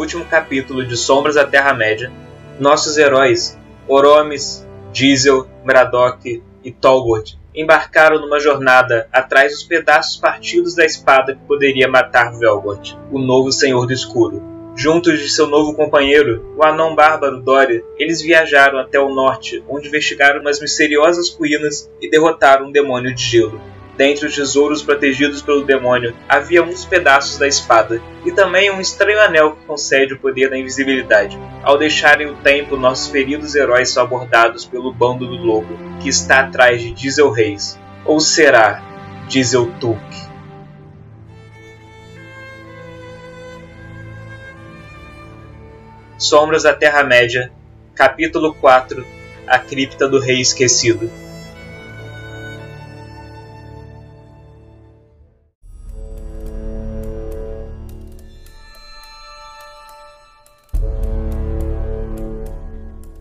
último capítulo de Sombras da Terra-média, nossos heróis, Oromes, Diesel, Mradok e Tolgord, embarcaram numa jornada atrás dos pedaços partidos da espada que poderia matar Velgort, o novo Senhor do Escuro. Juntos de seu novo companheiro, o anão bárbaro Doria, eles viajaram até o norte, onde investigaram umas misteriosas ruínas e derrotaram um demônio de gelo. Dentre os tesouros protegidos pelo demônio havia uns pedaços da espada e também um estranho anel que concede o poder da invisibilidade. Ao deixarem o templo, nossos feridos heróis são abordados pelo bando do lobo, que está atrás de Diesel Reis. Ou será Diesel Tulk? Sombras da Terra-média, capítulo 4 A Cripta do Rei Esquecido.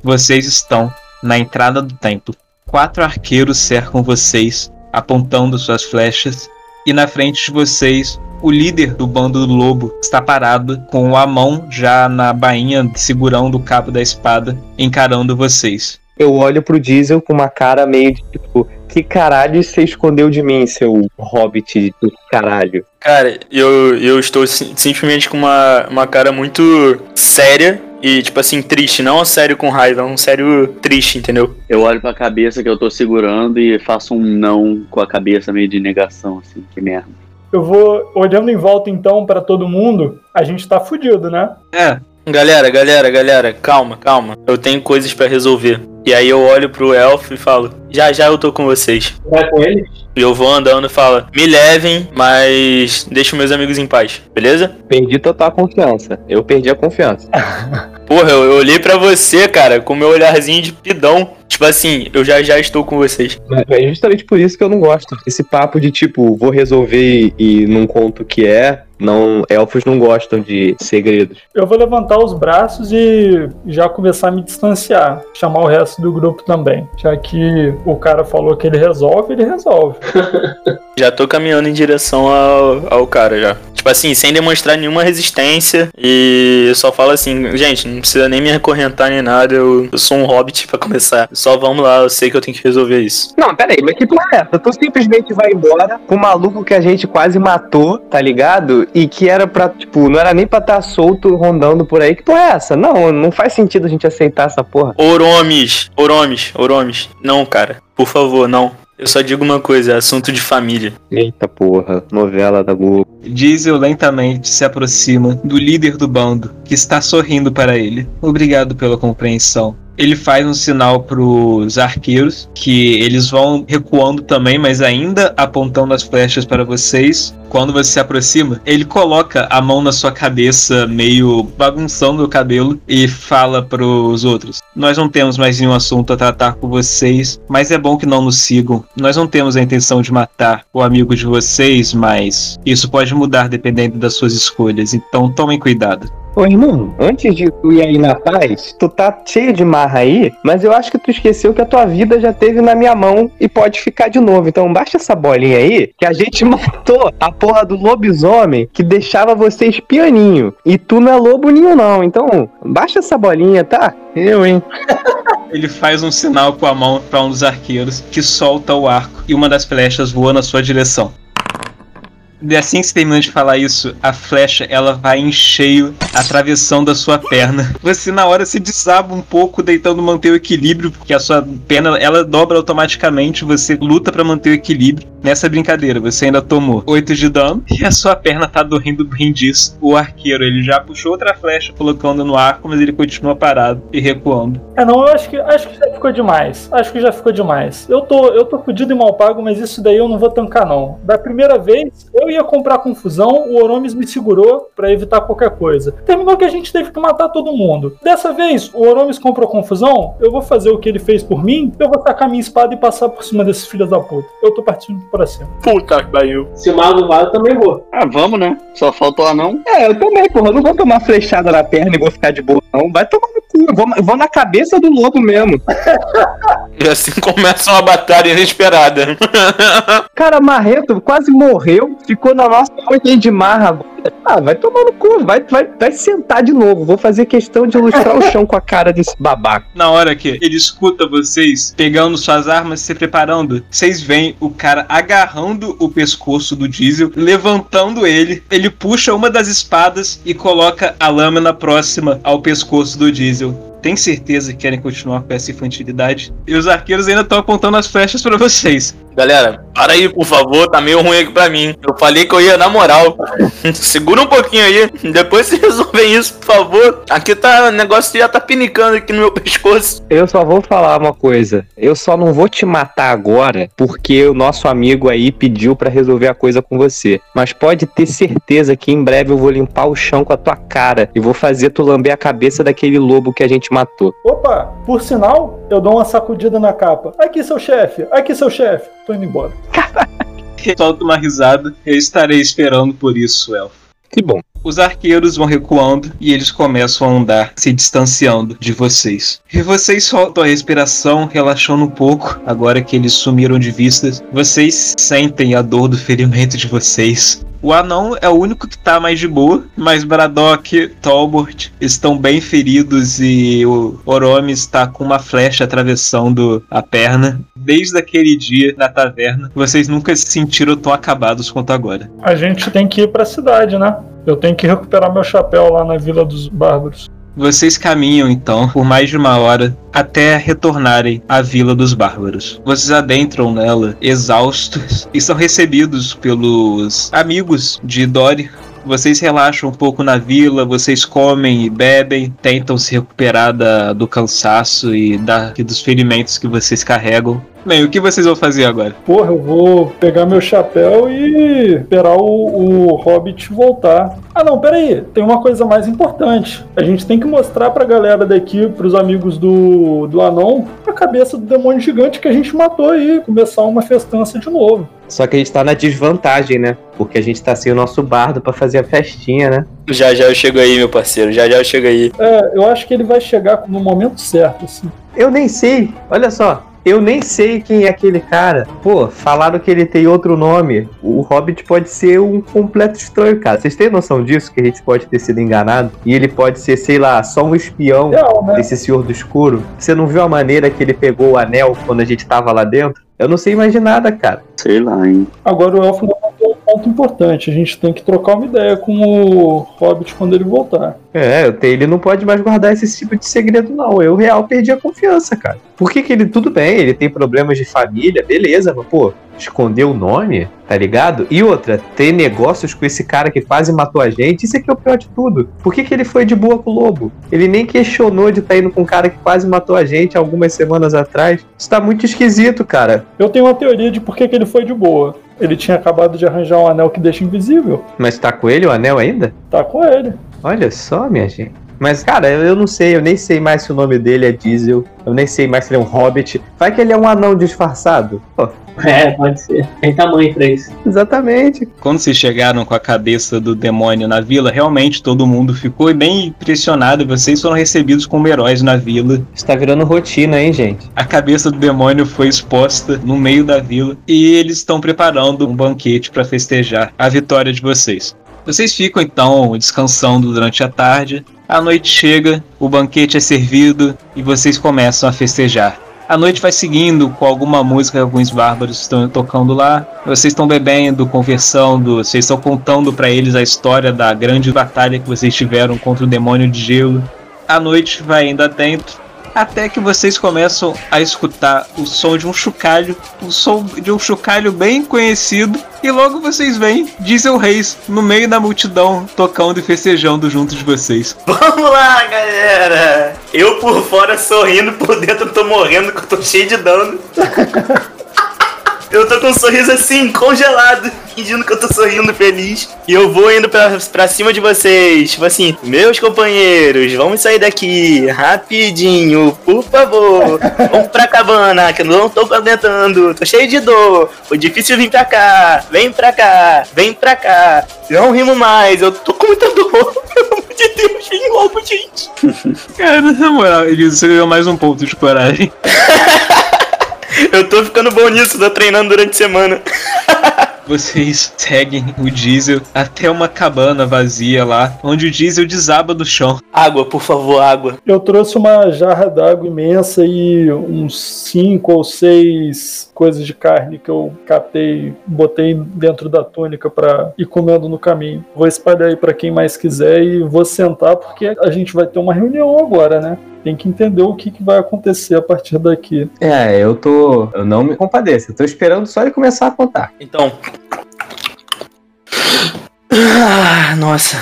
Vocês estão na entrada do templo. Quatro arqueiros cercam vocês, apontando suas flechas, e na frente de vocês, o líder do bando do lobo está parado, com a mão já na bainha, segurando o cabo da espada, encarando vocês. Eu olho pro Diesel com uma cara meio de tipo, que caralho você escondeu de mim, seu hobbit do caralho? Cara, eu, eu estou simplesmente com uma, uma cara muito séria e, tipo assim, triste, não um sério com raiva, um sério triste, entendeu? Eu olho pra cabeça que eu tô segurando e faço um não com a cabeça meio de negação, assim, que merda. Eu vou olhando em volta então para todo mundo, a gente tá fudido, né? É. Galera, galera, galera, calma, calma. Eu tenho coisas para resolver. E aí eu olho pro elfo e falo: Já já eu tô com vocês. Vai com ele? E eu vou andando e falo: Me levem, mas deixe meus amigos em paz, beleza? Perdi total confiança. Eu perdi a confiança. Porra, eu, eu olhei para você, cara, com meu olharzinho de pidão. Tipo assim, eu já já estou com vocês. É justamente por isso que eu não gosto. Esse papo de tipo, vou resolver e não conto o que é. Não, elfos não gostam de segredos. Eu vou levantar os braços e já começar a me distanciar, chamar o resto do grupo também, já que o cara falou que ele resolve, ele resolve. já tô caminhando em direção ao, ao cara já. Tipo assim, sem demonstrar nenhuma resistência. E eu só falo assim, gente, não precisa nem me recorrentar nem nada. Eu, eu sou um hobbit para começar. Só vamos lá, eu sei que eu tenho que resolver isso. Não, pera aí, mas que porra é essa? Tu simplesmente vai embora com o maluco que a gente quase matou, tá ligado? E que era pra, tipo, não era nem pra estar tá solto rondando por aí. Que porra é essa? Não, não faz sentido a gente aceitar essa porra. Oromes, Oromes, Oromes. Não, cara. Por favor, não. Eu só digo uma coisa, é assunto de família. Eita porra, novela da Globo. Diesel lentamente se aproxima do líder do bando, que está sorrindo para ele. Obrigado pela compreensão ele faz um sinal para os arqueiros que eles vão recuando também, mas ainda apontando as flechas para vocês. Quando você se aproxima, ele coloca a mão na sua cabeça, meio bagunçando o cabelo, e fala para os outros: Nós não temos mais nenhum assunto a tratar com vocês, mas é bom que não nos sigam. Nós não temos a intenção de matar o amigo de vocês, mas isso pode mudar dependendo das suas escolhas, então tomem cuidado. Ô irmão, antes de tu ir aí na paz, tu tá cheio de marra aí, mas eu acho que tu esqueceu que a tua vida já teve na minha mão e pode ficar de novo. Então baixa essa bolinha aí, que a gente matou a porra do lobisomem que deixava vocês pianinho. E tu não é lobo nenhum, não. Então, baixa essa bolinha, tá? Eu, hein? Ele faz um sinal com a mão para um dos arqueiros que solta o arco e uma das flechas voa na sua direção. E assim que você termina de falar isso, a flecha ela vai em cheio, atravessando a sua perna. Você na hora se desaba um pouco, tentando manter o equilíbrio, porque a sua perna ela dobra automaticamente, você luta para manter o equilíbrio. Nessa brincadeira, você ainda tomou 8 de dano e a sua perna tá doendo bem disso. O arqueiro, ele já puxou outra flecha, colocando no arco, mas ele continua parado e recuando. É, não, eu acho que acho que já ficou demais. Acho que já ficou demais. Eu tô, eu tô fudido e mal pago, mas isso daí eu não vou tancar não. Da primeira vez, eu ia comprar confusão, o Oromes me segurou para evitar qualquer coisa. Terminou que a gente teve que matar todo mundo. Dessa vez, o Oromes comprou confusão, eu vou fazer o que ele fez por mim, eu vou tacar minha espada e passar por cima desses filhos da puta. Eu tô partindo pra cima. Puta que pariu. Se o mago vai, eu também vou. Ah, vamos, né? Só faltou a não. É, eu também, porra. Eu não vou tomar flechada na perna e vou ficar de boa, não. Vai tomar no cu. Eu vou, eu vou na cabeça do lobo mesmo. e assim começa uma batalha inesperada. Cara, Marreto quase morreu. Ficou na nossa frente de marra. Ah, vai tomar no cu, vai, vai, vai sentar de novo. Vou fazer questão de ilustrar o chão com a cara desse babaca. Na hora que ele escuta vocês pegando suas armas, se preparando, vocês veem o cara agarrando o pescoço do Diesel, levantando ele. Ele puxa uma das espadas e coloca a lâmina próxima ao pescoço do Diesel. Tem certeza que querem continuar com essa infantilidade? E os arqueiros ainda estão apontando as flechas para vocês. Galera, para aí, por favor, tá meio ruim aqui pra mim. Eu falei que eu ia na moral. Segura um pouquinho aí, depois vocês resolvem isso, por favor. Aqui tá, o negócio já tá pinicando aqui no meu pescoço. Eu só vou falar uma coisa. Eu só não vou te matar agora porque o nosso amigo aí pediu pra resolver a coisa com você. Mas pode ter certeza que em breve eu vou limpar o chão com a tua cara e vou fazer tu lamber a cabeça daquele lobo que a gente matou. Opa, por sinal, eu dou uma sacudida na capa. Aqui, seu chefe. Aqui, seu chefe. Tô indo embora. Solta uma risada. Eu estarei esperando por isso, Elfo. Que bom. Os arqueiros vão recuando e eles começam a andar, se distanciando de vocês. E vocês soltam a respiração, relaxando um pouco, agora que eles sumiram de vista. Vocês sentem a dor do ferimento de vocês. O anão é o único que tá mais de boa, mas Braddock, Talbot estão bem feridos e o Oromi está com uma flecha atravessando a perna. Desde aquele dia na taverna, vocês nunca se sentiram tão acabados quanto agora. A gente tem que ir pra cidade, né? Eu tenho que recuperar meu chapéu lá na Vila dos Bárbaros. Vocês caminham então por mais de uma hora até retornarem à Vila dos Bárbaros. Vocês adentram nela exaustos e são recebidos pelos amigos de Dory. Vocês relaxam um pouco na vila, vocês comem e bebem, tentam se recuperar da, do cansaço e, da, e dos ferimentos que vocês carregam. Bem, o que vocês vão fazer agora? Porra, eu vou pegar meu chapéu e esperar o, o Hobbit voltar. Ah, não, peraí. Tem uma coisa mais importante. A gente tem que mostrar pra galera daqui, pros amigos do, do Anon, a cabeça do demônio gigante que a gente matou aí. Começar uma festança de novo. Só que a gente tá na desvantagem, né? Porque a gente tá sem o nosso bardo pra fazer a festinha, né? Já já eu chego aí, meu parceiro. Já já eu chego aí. É, eu acho que ele vai chegar no momento certo, assim. Eu nem sei, olha só. Eu nem sei quem é aquele cara. Pô, falaram que ele tem outro nome. O Hobbit pode ser um completo estranho, cara. Vocês têm noção disso? Que a gente pode ter sido enganado? E ele pode ser, sei lá, só um espião Legal, né? desse Senhor do Escuro? Você não viu a maneira que ele pegou o anel quando a gente tava lá dentro? Eu não sei mais de nada, cara. Sei lá, hein? Agora o Elfo um ponto importante. A gente tem que trocar uma ideia com o Hobbit quando ele voltar. É, ele não pode mais guardar esse tipo de segredo, não. Eu, real, perdi a confiança, cara. Por que, que ele. Tudo bem, ele tem problemas de família, beleza, mas, pô, esconder o nome, tá ligado? E outra, ter negócios com esse cara que quase matou a gente, isso aqui é o pior de tudo. Por que, que ele foi de boa com o lobo? Ele nem questionou de estar indo com um cara que quase matou a gente algumas semanas atrás. Isso tá muito esquisito, cara. Eu tenho uma teoria de por que, que ele foi de boa. Ele tinha acabado de arranjar um anel que deixa invisível. Mas tá com ele o anel ainda? Tá com ele. Olha só, minha gente. Mas, cara, eu não sei, eu nem sei mais se o nome dele é Diesel. Eu nem sei mais se ele é um hobbit. Vai que ele é um anão disfarçado. Pô, É, pode ser. Tem tamanho pra isso. exatamente. Quando vocês chegaram com a cabeça do demônio na vila, realmente todo mundo ficou bem impressionado. Vocês foram recebidos como heróis na vila. Isso tá virando rotina, hein, gente? A cabeça do demônio foi exposta no meio da vila e eles estão preparando um banquete para festejar a vitória de vocês. Vocês ficam então descansando durante a tarde. A noite chega, o banquete é servido e vocês começam a festejar. A noite vai seguindo com alguma música que alguns bárbaros estão tocando lá. Vocês estão bebendo, conversando, vocês estão contando para eles a história da grande batalha que vocês tiveram contra o demônio de gelo. A noite vai indo adentro até que vocês começam a escutar o som de um chocalho, o som de um chocalho bem conhecido, e logo vocês veem Diesel Reis no meio da multidão tocando e festejando junto de vocês. Vamos lá, galera! Eu por fora sorrindo, por dentro eu tô morrendo, que eu tô cheio de dano. Eu tô com um sorriso assim, congelado, fingindo que eu tô sorrindo feliz. E eu vou indo pra, pra cima de vocês. Tipo assim, meus companheiros, vamos sair daqui rapidinho, por favor. Vamos pra cabana, que eu não tô aguentando. Tô cheio de dor. Foi difícil vir pra cá. Vem pra cá, vem pra cá. Não rimo mais, eu tô com muita dor. Pelo amor de Deus, vem logo, gente. Cara, na moral, ele ganhou mais um ponto de coragem. Eu tô ficando bom nisso, tô treinando durante a semana. vocês seguem o Diesel até uma cabana vazia lá, onde o Diesel desaba do chão. Água, por favor, água. Eu trouxe uma jarra d'água imensa e uns cinco ou seis coisas de carne que eu catei, botei dentro da túnica para ir comendo no caminho. Vou espalhar aí para quem mais quiser e vou sentar porque a gente vai ter uma reunião agora, né? Tem que entender o que, que vai acontecer a partir daqui. É, eu tô. Eu não me compadeço. Eu tô esperando só ele começar a contar. Então. Ah, nossa,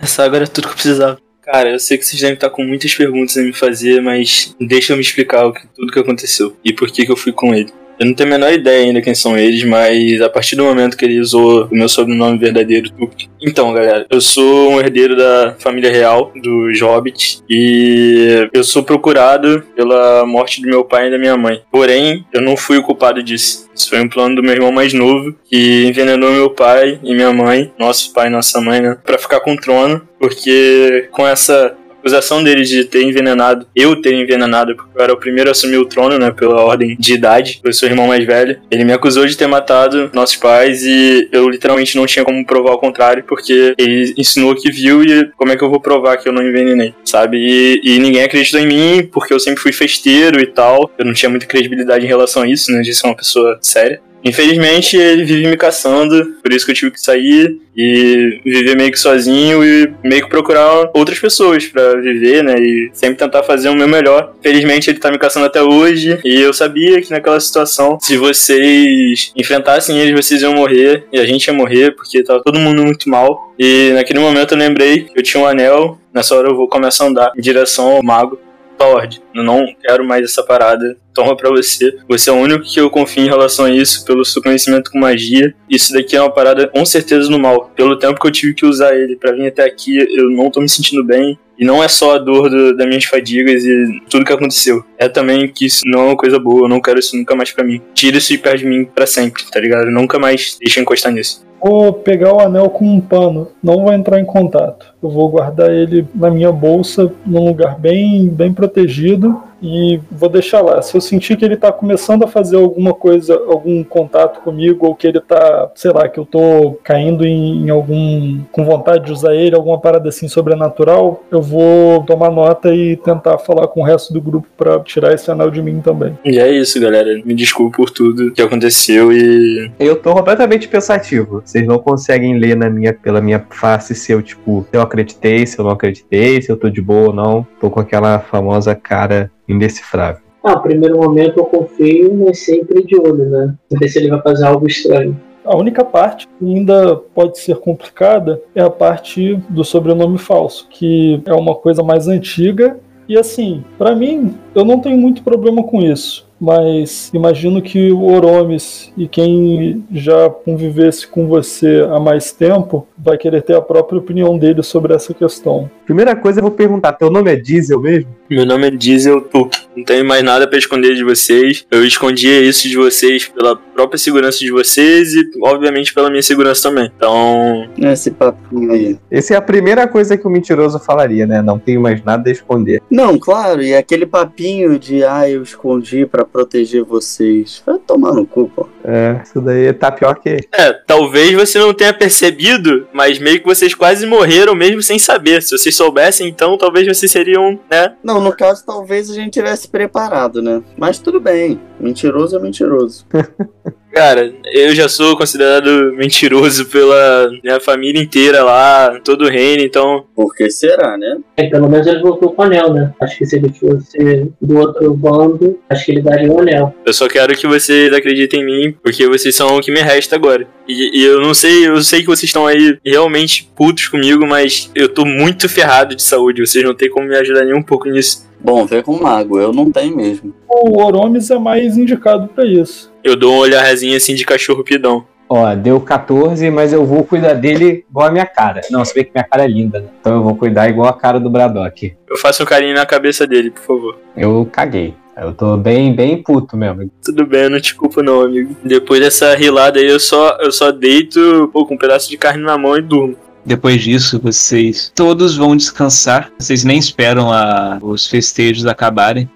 essa água era tudo que eu precisava. Cara, eu sei que vocês devem estar com muitas perguntas a me fazer, mas deixa eu me explicar o que, tudo que aconteceu e por que, que eu fui com ele. Eu não tenho a menor ideia ainda quem são eles, mas a partir do momento que ele usou o meu sobrenome verdadeiro, Tuk. Então, galera, eu sou um herdeiro da família real dos Hobbits e eu sou procurado pela morte do meu pai e da minha mãe. Porém, eu não fui o culpado disso. Isso foi um plano do meu irmão mais novo que envenenou meu pai e minha mãe, nosso pai e nossa mãe, né, para ficar com o trono, porque com essa acusação deles de ter envenenado, eu ter envenenado, porque eu era o primeiro a assumir o trono, né, pela ordem de idade, eu sou irmão mais velho. Ele me acusou de ter matado nossos pais e eu literalmente não tinha como provar o contrário, porque ele ensinou que viu e como é que eu vou provar que eu não envenenei, sabe? E, e ninguém acreditou em mim, porque eu sempre fui festeiro e tal. Eu não tinha muita credibilidade em relação a isso, né, de ser uma pessoa séria. Infelizmente, ele vive me caçando, por isso que eu tive que sair e viver meio que sozinho e meio que procurar outras pessoas para viver, né? E sempre tentar fazer o meu melhor. Felizmente, ele tá me caçando até hoje e eu sabia que naquela situação, se vocês enfrentassem ele, vocês iam morrer e a gente ia morrer porque tava todo mundo muito mal. E naquele momento eu lembrei que eu tinha um anel, nessa hora eu vou começar a andar em direção ao mago. Lord, eu não quero mais essa parada. Toma pra você. Você é o único que eu confio em relação a isso, pelo seu conhecimento com magia. Isso daqui é uma parada com certeza no mal. Pelo tempo que eu tive que usar ele para vir até aqui, eu não tô me sentindo bem. E não é só a dor do, das minhas fadigas e tudo que aconteceu. É também que isso não é uma coisa boa. Eu não quero isso nunca mais para mim. Tira isso de perto de mim para sempre, tá ligado? Nunca mais deixa encostar nisso. Vou pegar o anel com um pano, não vou entrar em contato. Eu vou guardar ele na minha bolsa, num lugar bem, bem protegido e vou deixar lá. Se eu sentir que ele tá começando a fazer alguma coisa, algum contato comigo, ou que ele tá, sei lá, que eu tô caindo em, em algum. com vontade de usar ele, alguma parada assim sobrenatural, eu vou tomar nota e tentar falar com o resto do grupo para tirar esse anel de mim também. E é isso, galera. Me desculpe por tudo que aconteceu e. Eu tô completamente pensativo. Vocês não conseguem ler na minha, pela minha face se eu, tipo, se eu acreditei, se eu não acreditei, se eu tô de boa ou não. Tô com aquela famosa cara indecifrável. Ah, no primeiro momento eu confio, mas sempre de olho, né? Pra ver se ele vai fazer algo estranho. A única parte que ainda pode ser complicada é a parte do sobrenome falso, que é uma coisa mais antiga. E assim, para mim, eu não tenho muito problema com isso mas imagino que o Oromes e quem já convivesse com você há mais tempo vai querer ter a própria opinião dele sobre essa questão. Primeira coisa eu vou perguntar, teu nome é Diesel mesmo? Meu nome é Diesel Tuk. Não tenho mais nada para esconder de vocês. Eu escondia isso de vocês pela própria segurança de vocês e, obviamente, pela minha segurança também. Então. Esse papinho aí. Essa é a primeira coisa que o mentiroso falaria, né? Não tenho mais nada a esconder. Não, claro, e aquele papinho de ah, eu escondi para proteger vocês. Vai tomar no cu, pô. É, isso daí tá pior que. É, talvez você não tenha percebido, mas meio que vocês quase morreram mesmo sem saber. Se vocês soubessem, então talvez vocês seriam, né? Não, no caso, talvez a gente tivesse preparado, né? Mas tudo bem. Mentiroso é mentiroso. Cara, eu já sou considerado mentiroso pela minha família inteira lá, todo o reino, então. Por que será, né? É, pelo menos ele voltou com o anel, né? Acho que se ele fosse do outro bando, acho que ele daria o anel. Eu só quero que vocês acreditem em mim, porque vocês são o que me resta agora. E, e eu não sei, eu sei que vocês estão aí realmente putos comigo, mas eu tô muito ferrado de saúde. Vocês não tem como me ajudar nem um pouco nisso. Bom, vê com o mago, eu não tenho mesmo. O Oromes é mais indicado para isso. Eu dou uma olharzinha assim de cachorro pidão. Ó, deu 14, mas eu vou cuidar dele igual a minha cara. Não, você vê que minha cara é linda, né? Então eu vou cuidar igual a cara do Braddock. Eu faço um carinho na cabeça dele, por favor. Eu caguei. Eu tô bem, bem puto mesmo. Tudo bem, eu não te culpo não, amigo. Depois dessa rilada aí, eu só, eu só deito pô, com um pedaço de carne na mão e durmo. Depois disso, vocês todos vão descansar. Vocês nem esperam a, os festejos acabarem.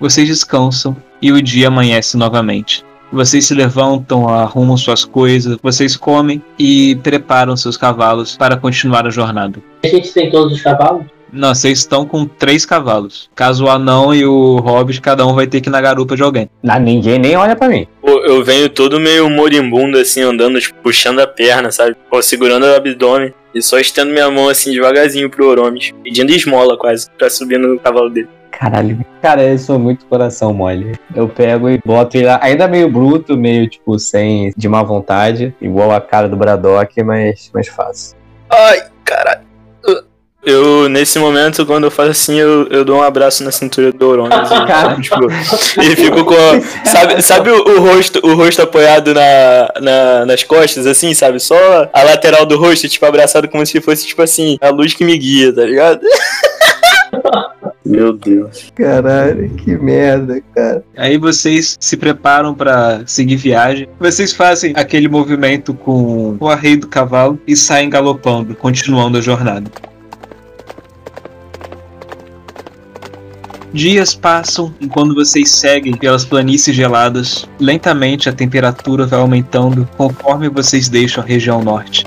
Vocês descansam e o dia amanhece novamente. Vocês se levantam, arrumam suas coisas, vocês comem e preparam seus cavalos para continuar a jornada. A gente tem todos os cavalos? Não, vocês estão com três cavalos. Caso o anão e o hobbit, cada um vai ter que ir na garupa de alguém. Ah, ninguém nem olha pra mim. Pô, eu venho todo meio moribundo, assim, andando, tipo, puxando a perna, sabe? Pô, segurando o abdômen. E só estendo minha mão, assim, devagarzinho pro Oromes. Pedindo esmola, quase, pra subir no cavalo dele. Caralho. Cara, eu sou muito coração mole. Eu pego e boto ele lá, ainda meio bruto, meio tipo sem de má vontade, igual a cara do Braddock, mas, mas faço. Ai, caralho. Eu, nesse momento, quando eu faço assim, eu, eu dou um abraço na cintura do Oromes. assim, tipo, e fico com. Sabe, sabe o, o rosto, o rosto apoiado na, na- nas costas, assim, sabe? Só a lateral do rosto, tipo, abraçado como se fosse, tipo assim, a luz que me guia, tá ligado? Meu Deus. Caralho, que merda, cara. Aí vocês se preparam para seguir viagem. Vocês fazem aquele movimento com o arreio do cavalo e saem galopando, continuando a jornada. Dias passam e quando vocês seguem pelas planícies geladas, lentamente a temperatura vai aumentando conforme vocês deixam a região norte.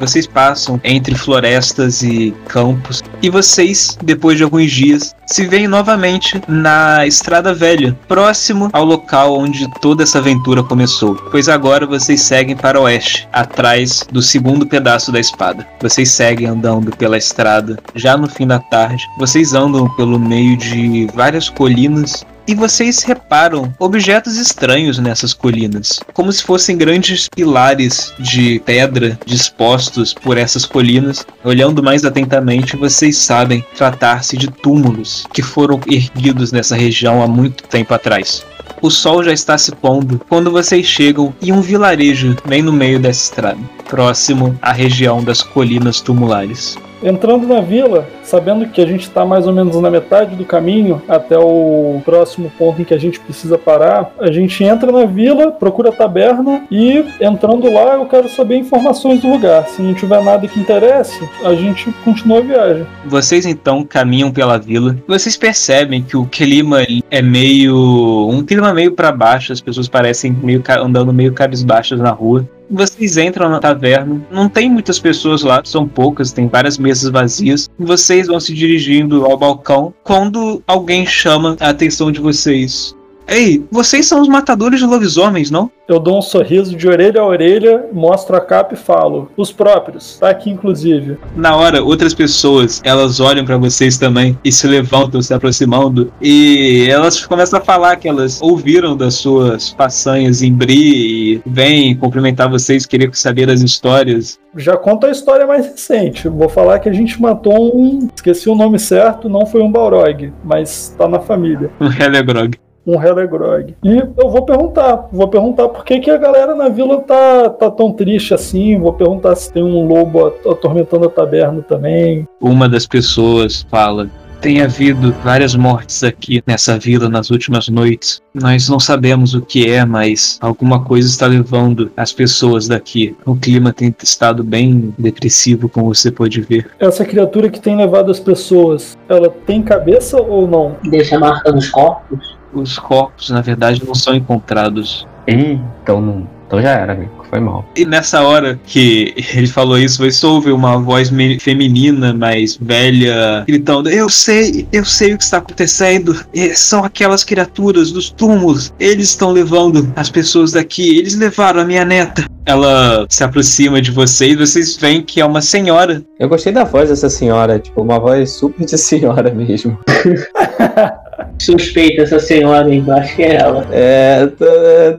Vocês passam entre florestas e campos e vocês, depois de alguns dias, se veem novamente na Estrada Velha, próximo ao local onde toda essa aventura começou. Pois agora vocês seguem para o oeste, atrás do segundo pedaço da espada. Vocês seguem andando pela estrada, já no fim da tarde. Vocês andam pelo meio de várias colinas e vocês reparam objetos estranhos nessas colinas, como se fossem grandes pilares de pedra dispostos por essas colinas. Olhando mais atentamente, vocês sabem tratar-se de túmulos que foram erguidos nessa região há muito tempo atrás. O sol já está se pondo quando vocês chegam em um vilarejo bem no meio dessa estrada, próximo à região das colinas tumulares. Entrando na vila, sabendo que a gente está mais ou menos na metade do caminho até o próximo ponto em que a gente precisa parar, a gente entra na vila, procura a taberna e entrando lá eu quero saber informações do lugar. Se não tiver nada que interesse, a gente continua a viagem. Vocês então caminham pela vila. Vocês percebem que o clima é meio um clima meio para baixo, as pessoas parecem meio andando meio cabisbaixas na rua. Vocês entram na taverna, não tem muitas pessoas lá, são poucas, tem várias mesas vazias. Vocês vão se dirigindo ao balcão quando alguém chama a atenção de vocês. Ei, vocês são os matadores de lobisomens, não? Eu dou um sorriso de orelha a orelha, mostro a capa e falo: os próprios, tá aqui inclusive. Na hora, outras pessoas, elas olham pra vocês também e se levantam, se aproximando, e elas começam a falar que elas ouviram das suas façanhas em Bri e vêm cumprimentar vocês, querer saber das histórias. Já conto a história mais recente. Vou falar que a gente matou um. Esqueci o nome certo, não foi um Balrog, mas tá na família. Um Helegrog. Um Helegrog. E eu vou perguntar. Vou perguntar por que, que a galera na vila tá, tá tão triste assim. Vou perguntar se tem um lobo at- atormentando a taberna também. Uma das pessoas fala. Tem havido várias mortes aqui nessa vila nas últimas noites. Nós não sabemos o que é, mas alguma coisa está levando as pessoas daqui. O clima tem estado bem depressivo, como você pode ver. Essa criatura que tem levado as pessoas, ela tem cabeça ou não? Deixa marca nos corpos. Os corpos, na verdade, não são encontrados. Ih, então não. Então já era, amigo. Foi mal. E nessa hora que ele falou isso, você ouve uma voz feminina, mais velha, gritando: Eu sei, eu sei o que está acontecendo. E são aquelas criaturas dos túmulos. Eles estão levando as pessoas daqui. Eles levaram a minha neta. Ela se aproxima de vocês, vocês veem que é uma senhora. Eu gostei da voz dessa senhora, tipo, uma voz super de senhora mesmo. Suspeita essa senhora, hein? Eu acho que é ela. É, tô,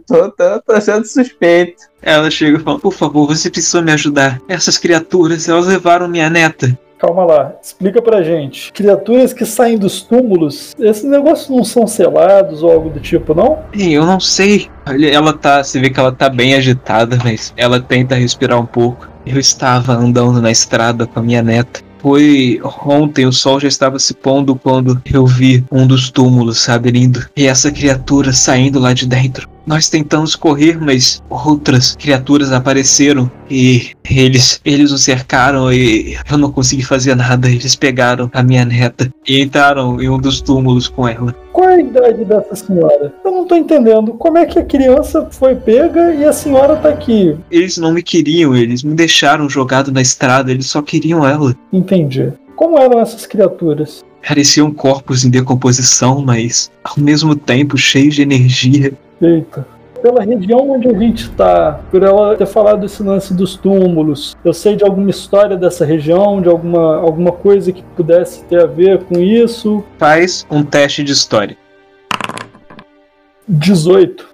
tô, tô, tô sendo suspeito. Ela chega e fala: Por favor, você precisa me ajudar. Essas criaturas, elas levaram minha neta. Calma lá, explica pra gente. Criaturas que saem dos túmulos, esses negócios não são selados ou algo do tipo, não? Eu não sei. Olha, Ela tá. Você vê que ela tá bem agitada, mas ela tenta respirar um pouco. Eu estava andando na estrada com a minha neta. Foi ontem, o sol já estava se pondo quando eu vi um dos túmulos se abrindo e essa criatura saindo lá de dentro. Nós tentamos correr, mas outras criaturas apareceram e eles eles nos cercaram e eu não consegui fazer nada. Eles pegaram a minha neta e entraram em um dos túmulos com ela. Qual é a idade dessa senhora? Eu não tô entendendo. Como é que a criança foi pega e a senhora tá aqui? Eles não me queriam, eles me deixaram jogado na estrada, eles só queriam ela. Entendi. Como eram essas criaturas? Pareciam corpos em decomposição, mas ao mesmo tempo cheios de energia. Eita. Pela região onde a gente tá, por ela ter falado esse lance dos túmulos, eu sei de alguma história dessa região, de alguma, alguma coisa que pudesse ter a ver com isso. Faz um teste de história. 18.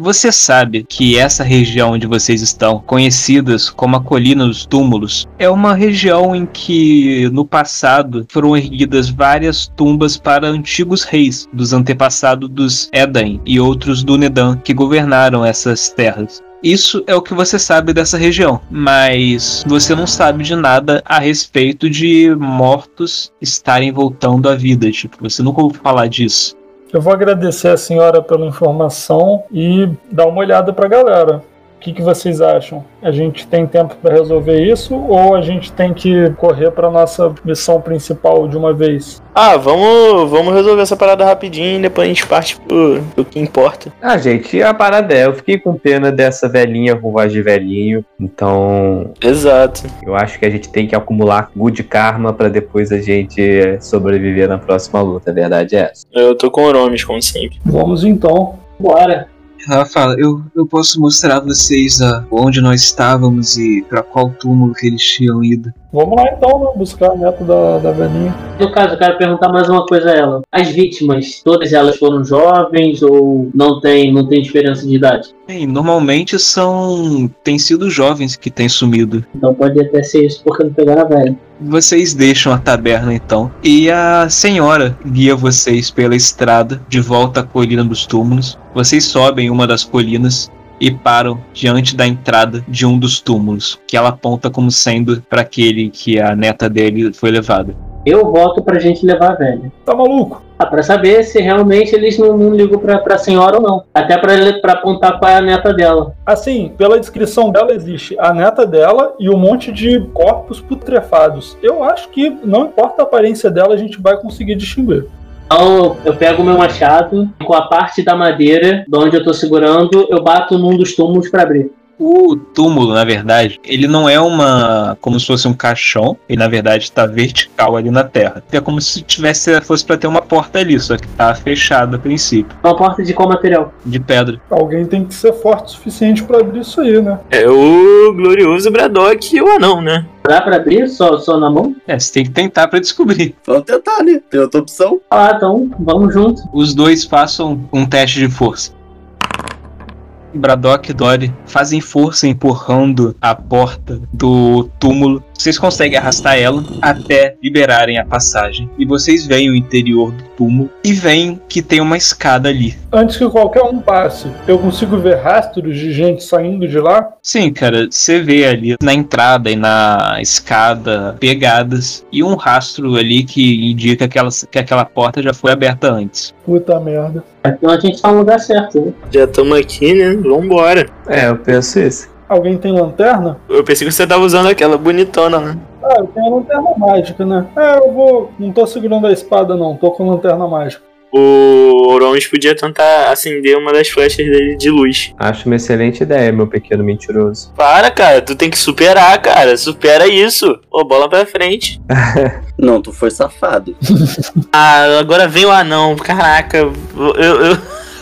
Você sabe que essa região onde vocês estão, conhecidas como a Colina dos Túmulos, é uma região em que no passado foram erguidas várias tumbas para antigos reis dos antepassados dos Edain e outros do Nedan que governaram essas terras. Isso é o que você sabe dessa região, mas você não sabe de nada a respeito de mortos estarem voltando à vida. Tipo, você nunca ouviu falar disso. Eu vou agradecer a senhora pela informação e dar uma olhada pra galera. O que, que vocês acham? A gente tem tempo para resolver isso ou a gente tem que correr para nossa missão principal de uma vez? Ah, vamos, vamos resolver essa parada rapidinho e depois a gente parte pro, pro que importa. Ah, gente, a parada é, eu fiquei com pena dessa velhinha com voz de velhinho, então Exato. eu acho que a gente tem que acumular good karma pra depois a gente sobreviver na próxima luta, a verdade é essa. Eu tô com Oromes, como sempre. Vamos então. Bora. Ela fala, eu, eu posso mostrar a vocês ah, onde nós estávamos e para qual túmulo que eles tinham ido. Vamos lá então, né? buscar a neta da, da velhinha. No caso, eu quero perguntar mais uma coisa a ela. As vítimas, todas elas foram jovens ou não tem, não tem diferença de idade? Bem, normalmente são. têm sido jovens que têm sumido. Então pode até ser isso porque não pegaram a velha. Vocês deixam a taberna então. E a senhora guia vocês pela estrada de volta à colina dos túmulos. Vocês sobem uma das colinas e param diante da entrada de um dos túmulos, que ela aponta como sendo para aquele que a neta dele foi levada. Eu voto pra gente levar a velha. Tá maluco? Ah, pra saber se realmente eles não, não ligam pra, pra senhora ou não. Até pra apontar qual é a neta dela. Assim, pela descrição dela existe a neta dela e um monte de corpos putrefados. Eu acho que não importa a aparência dela, a gente vai conseguir distinguir. Então eu pego o meu machado, com a parte da madeira de onde eu tô segurando, eu bato num dos túmulos pra abrir. O túmulo, na verdade, ele não é uma. como se fosse um caixão, ele na verdade está vertical ali na terra. É como se tivesse fosse para ter uma porta ali, só que tá fechada a princípio, Uma porta de qual material? de pedra. Alguém tem que ser forte o suficiente pra abrir isso aí, né? É o glorioso Braddock e o anão, né? Dá pra abrir só, só na mão? É, você tem que tentar para descobrir. Vamos tentar, né? Tem outra opção. Ah, então vamos junto. Os dois façam um teste de força. Braddock e Dory fazem força empurrando a porta do túmulo. Vocês conseguem arrastar ela até liberarem a passagem. E vocês veem o interior do túmulo e veem que tem uma escada ali. Antes que qualquer um passe, eu consigo ver rastros de gente saindo de lá? Sim, cara, você vê ali na entrada e na escada pegadas e um rastro ali que indica que, ela, que aquela porta já foi aberta antes. Puta merda. Então a gente tá no lugar certo. Né? Já estamos aqui, né? Vambora. É, eu penso isso. Alguém tem lanterna? Eu pensei que você tava usando aquela bonitona, né? Ah, eu tenho a lanterna mágica, né? É, eu vou. Não tô segurando a espada, não. Tô com lanterna mágica. O Oromes podia tentar acender uma das flechas dele de luz. Acho uma excelente ideia, meu pequeno mentiroso. Para, cara, tu tem que superar, cara. Supera isso. Ô, bola pra frente. Não, tu foi safado. Ah, agora vem o anão. Caraca, eu, eu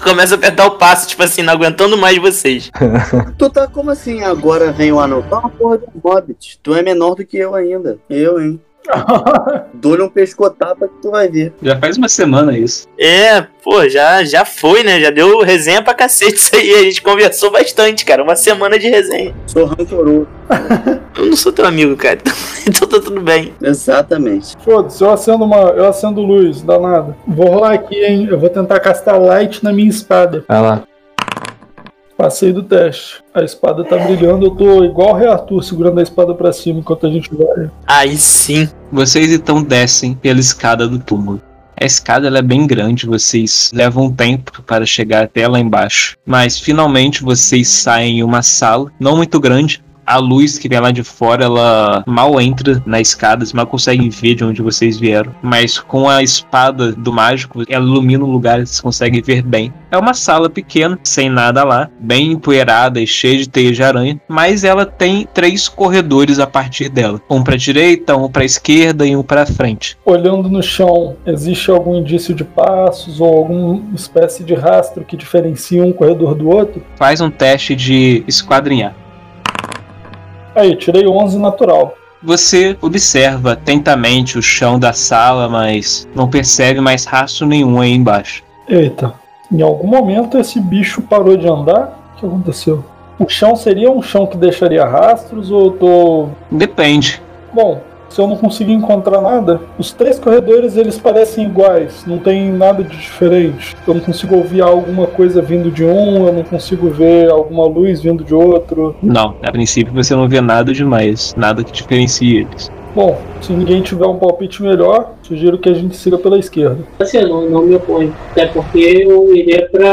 começo a apertar o passo, tipo assim, não aguentando mais vocês. tu tá como assim? Agora vem o anão. Tá uma porra de um hobbit. Tu é menor do que eu ainda. Eu, hein? Dou-lhe um pescotapa que tu vai ver. Já faz uma semana isso. É, pô, já, já foi, né? Já deu resenha pra cacete isso aí. A gente conversou bastante, cara. Uma semana de resenha. Sou rancoroso. Eu não sou teu amigo, cara. Então tá tudo bem. Exatamente. Foda-se, eu acendo uma. Eu acendo luz, danado. Vou rolar aqui, hein? Eu vou tentar castar light na minha espada. Vai lá. Passei do teste. A espada tá brilhando, eu tô igual o Rei Arthur segurando a espada pra cima enquanto a gente vai. Aí sim. Vocês então descem pela escada do túmulo. A escada ela é bem grande, vocês levam um tempo para chegar até lá embaixo. Mas finalmente vocês saem em uma sala, não muito grande, a luz que vem lá de fora, ela mal entra na escada, vocês mal conseguem ver de onde vocês vieram. Mas com a espada do mágico, ela ilumina o lugar, vocês conseguem ver bem. É uma sala pequena, sem nada lá, bem empoeirada e cheia de teias de aranha, mas ela tem três corredores a partir dela. Um para direita, um para esquerda e um para frente. Olhando no chão, existe algum indício de passos ou alguma espécie de rastro que diferencia um corredor do outro? Faz um teste de esquadrinhar. Aí, tirei 11 natural. Você observa atentamente o chão da sala, mas não percebe mais rastro nenhum aí embaixo. Eita, em algum momento esse bicho parou de andar? O que aconteceu? O chão seria um chão que deixaria rastros ou eu tô. Depende. Bom, se eu não conseguir encontrar nada, os três corredores eles parecem iguais, não tem nada de diferente. Eu não consigo ouvir alguma coisa vindo de um, eu não consigo ver alguma luz vindo de outro. Não, a princípio você não vê nada demais, nada que diferencie eles. Bom, se ninguém tiver um palpite melhor, sugiro que a gente siga pela esquerda. Assim, eu não, não me oponho. Até porque eu iria pra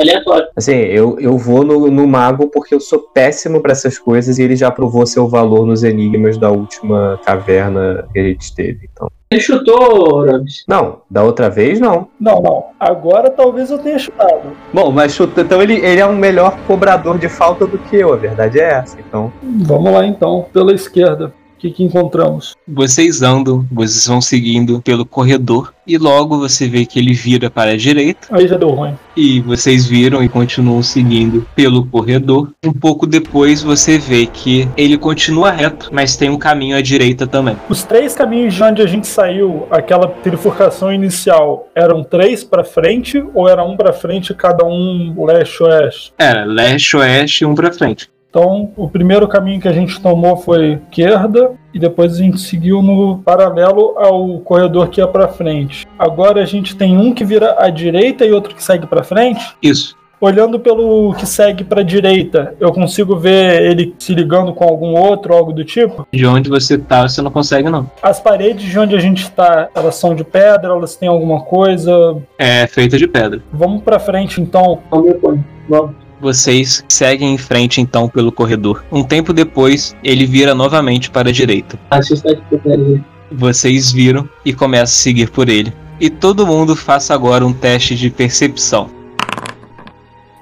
aleatório. Assim, eu, eu vou no, no mago porque eu sou péssimo pra essas coisas e ele já provou seu valor nos enigmas da última caverna que a gente teve. Então. Ele chutou, Rames. Não, da outra vez não. Não, não. Agora talvez eu tenha chutado. Bom, mas chuta, então ele, ele é um melhor cobrador de falta do que eu, a verdade é essa. Então, Vamos lá então, pela esquerda. O que, que encontramos? Vocês andam, vocês vão seguindo pelo corredor e logo você vê que ele vira para a direita Aí já deu ruim. e vocês viram e continuam seguindo pelo corredor. Um pouco depois você vê que ele continua reto, mas tem um caminho à direita também. Os três caminhos de onde a gente saiu, aquela trifurcação inicial, eram três pra frente ou era um pra frente cada um leste-oeste? Era leste, oeste e um pra frente. Então, o primeiro caminho que a gente tomou foi esquerda e depois a gente seguiu no paralelo ao corredor que ia pra frente. Agora a gente tem um que vira à direita e outro que segue pra frente. Isso. Olhando pelo que segue pra direita, eu consigo ver ele se ligando com algum outro, algo do tipo? De onde você tá, você não consegue não. As paredes de onde a gente tá, elas são de pedra, elas têm alguma coisa. É feita de pedra. Vamos pra frente então. Oponho. Vamos. Vocês seguem em frente então pelo corredor. Um tempo depois, ele vira novamente para a direita. Acho que. Vocês viram e começam a seguir por ele. E todo mundo faça agora um teste de percepção.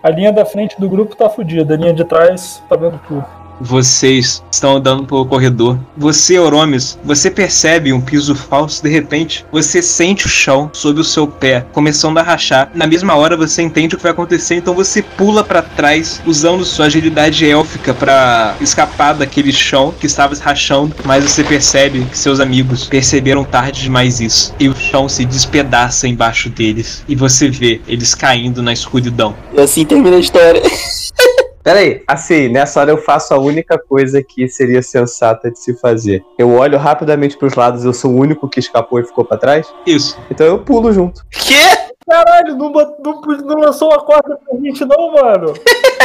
A linha da frente do grupo tá fodida, a linha de trás tá vendo tudo. Vocês estão andando pelo corredor. Você, Oromes, você percebe um piso falso de repente. Você sente o chão sob o seu pé começando a rachar. Na mesma hora você entende o que vai acontecer, então você pula pra trás usando sua agilidade élfica pra escapar daquele chão que estava rachando. Mas você percebe que seus amigos perceberam tarde demais isso. E o chão se despedaça embaixo deles. E você vê eles caindo na escuridão. E assim termina a história. Peraí, assim, nessa hora eu faço a única coisa que seria sensata de se fazer. Eu olho rapidamente pros lados, eu sou o único que escapou e ficou pra trás. Isso. Então eu pulo junto. Quê? Caralho, não, não, não lançou a corda pra gente não, mano.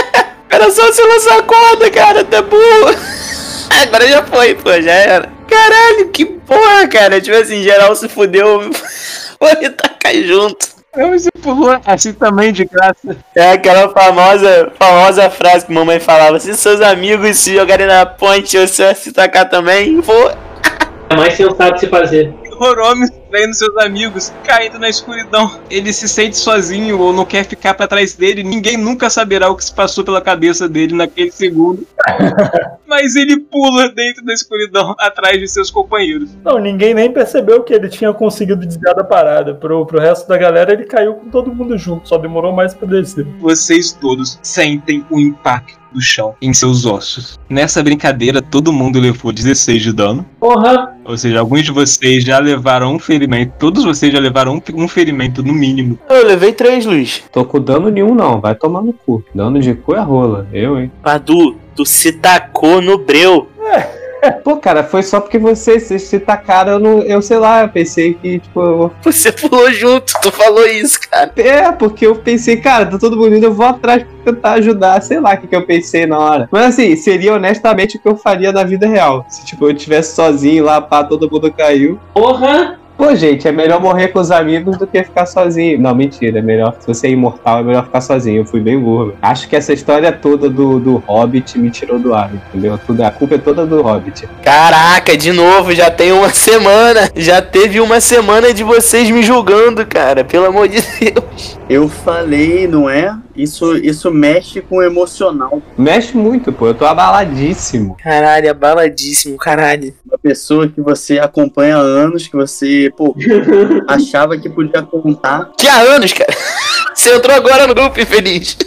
Era só você lançar a corda, cara, tá burro. Agora já foi, pô, já era. Caralho, que porra, cara. Tipo assim, geral se fudeu. Foi tacar junto. Não, você pulou assim também de graça. É aquela famosa, famosa frase que mamãe falava: se seus amigos se jogarem na ponte, você vai se tacar também, vou. É mais sensato se fazer. Oromes vendo seus amigos caindo na escuridão. Ele se sente sozinho ou não quer ficar pra trás dele. Ninguém nunca saberá o que se passou pela cabeça dele naquele segundo. Mas ele pula dentro da escuridão atrás de seus companheiros. Não, ninguém nem percebeu que ele tinha conseguido desviar da parada. Pro, pro resto da galera, ele caiu com todo mundo junto, só demorou mais pra descer. Vocês todos sentem o impacto do chão em seus ossos. Nessa brincadeira, todo mundo levou 16 de dano. Porra! Ou seja, alguns de vocês já levaram um ferimento. Todos vocês já levaram um, um ferimento no mínimo. Eu levei três, Luiz. Tô com dano nenhum, não. Vai tomar no cu. Dano de cu é rola. Eu, hein? Padu, tu se tacou no breu. Pô, cara, foi só porque você se, se tacaram, eu, não, eu sei lá, eu pensei que, tipo, eu- Você pulou junto, tu falou isso, cara. é, porque eu pensei, cara, tá todo indo, eu vou atrás pra tentar ajudar, sei lá o que, que eu pensei na hora. Mas assim, seria honestamente o que eu faria na vida real. Se, tipo, eu estivesse sozinho lá, pá, todo mundo caiu. Porra! Pô, gente, é melhor morrer com os amigos do que ficar sozinho. Não, mentira, é melhor. Se você é imortal, é melhor ficar sozinho. Eu fui bem burro. Acho que essa história toda do, do Hobbit me tirou do ar, entendeu? Tudo, a culpa é toda do Hobbit. Caraca, de novo, já tem uma semana. Já teve uma semana de vocês me julgando, cara. Pelo amor de Deus. Eu falei, não é? Isso, isso mexe com o emocional. Mexe muito, pô. Eu tô abaladíssimo. Caralho, abaladíssimo, caralho. Uma pessoa que você acompanha há anos, que você, pô, achava que podia contar. Que há anos, cara. Você entrou agora no grupo infeliz.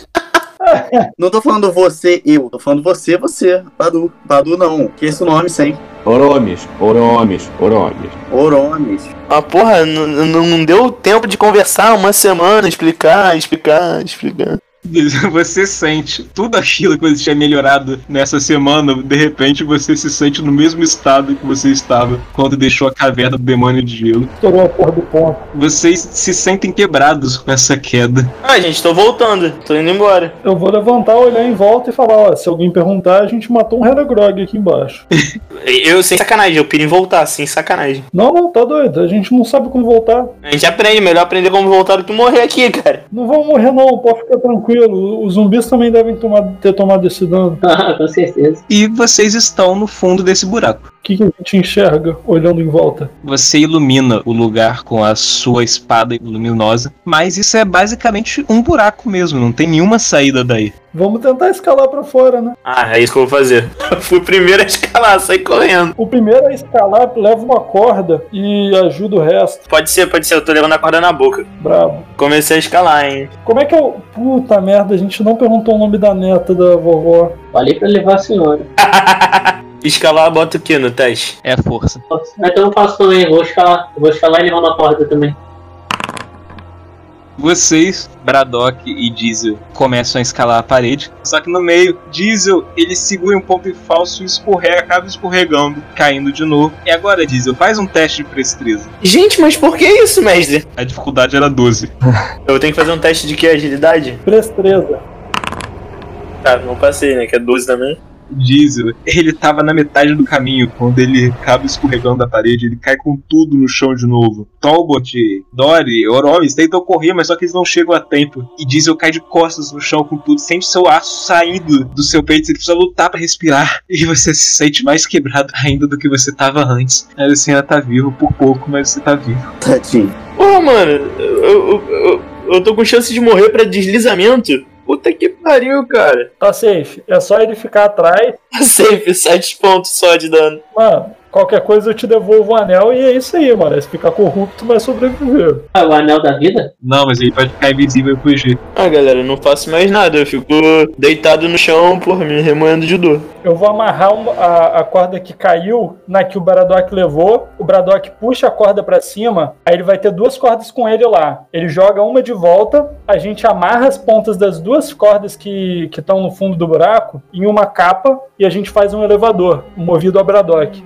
Não tô falando você, eu. Tô falando você, você. Badu. Badu não. Que esse nome sempre. Oromes, Oromes, Oromes. Oromes. Ah, porra, não deu tempo de conversar uma semana, explicar, explicar, explicar. Você sente tudo aquilo que você tinha melhorado nessa semana, de repente você se sente no mesmo estado que você estava quando deixou a caverna do demônio de gelo. Estourou a porra do ponto. Vocês se sentem quebrados com essa queda. Ah, gente, tô voltando, tô indo embora. Eu vou levantar, olhar em volta e falar, ó, se alguém perguntar, a gente matou um Heragrog aqui embaixo. Eu, sem sacanagem, eu queria voltar, sem sacanagem. Não, não, tá doido. A gente não sabe como voltar. A gente aprende, melhor aprender como voltar do que morrer aqui, cara. Não vão morrer não, pode ficar tranquilo. Os zumbis também devem tomar- ter tomado esse dano. Ah, com certeza. E vocês estão no fundo desse buraco. O que, que a gente enxerga olhando em volta? Você ilumina o lugar com a sua espada luminosa, mas isso é basicamente um buraco mesmo, não tem nenhuma saída daí. Vamos tentar escalar pra fora, né? Ah, é isso que eu vou fazer. Eu fui o primeiro a escalar, saí correndo. O primeiro a escalar leva uma corda e ajuda o resto. Pode ser, pode ser, eu tô levando a corda na boca. Brabo. Comecei a escalar, hein. Como é que eu. Puta merda, a gente não perguntou o nome da neta da vovó. Falei pra levar a senhora. Escalar, bota o que no teste? É a força. Então eu faço também, vou escalar. Vou escalar e levando a corda também. Vocês, Braddock e Diesel, começam a escalar a parede. Só que no meio, Diesel ele segura um ponto falso e escorrega, acaba escorregando, caindo de novo. E agora, Diesel, faz um teste de destreza. Gente, mas por que isso, mestre? A dificuldade era 12. Eu tenho que fazer um teste de que? Agilidade? Prestreza. Tá, não passei, né? Que é 12 também. Diesel, ele tava na metade do caminho quando ele acaba escorregando da parede, ele cai com tudo no chão de novo. Talbot, Dory, Oromes tentam correr, mas só que eles não chegam a tempo. E Diesel cai de costas no chão com tudo, sente seu aço saindo do seu peito, você precisa lutar pra respirar. E você se sente mais quebrado ainda do que você tava antes. Aí você ainda tá vivo por pouco, mas você tá vivo. Tadinho. Porra, mano, eu, eu, eu, eu tô com chance de morrer pra deslizamento? Puta que pariu, cara. Tá safe. É só ele ficar atrás. Tá safe, 7 pontos só de dano. Mano, qualquer coisa eu te devolvo o anel e é isso aí, mano. Se ficar corrupto, vai sobreviver. Ah, o anel da vida? Não, mas ele pode ficar invisível e fugir. Ah, galera, eu não faço mais nada. Eu fico deitado no chão, porra, me remoendo de dor. Eu vou amarrar a, a corda que caiu na que o Braddock levou. O Braddock puxa a corda pra cima. Aí ele vai ter duas cordas com ele lá. Ele joga uma de volta. A gente amarra as pontas das duas cordas que estão no fundo do buraco em uma capa. E a gente faz um elevador movido a Braddock.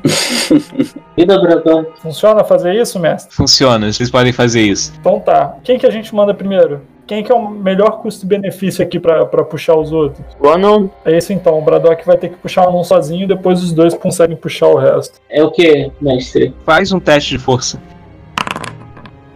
Vida, Bradão. Funciona fazer isso, mestre? Funciona, vocês podem fazer isso. Então tá. Quem que a gente manda primeiro? Quem que é o melhor custo-benefício aqui pra pra puxar os outros? O anão. É esse então. O Braddock vai ter que puxar um sozinho. Depois os dois conseguem puxar o resto. É o que, mestre? Faz um teste de força.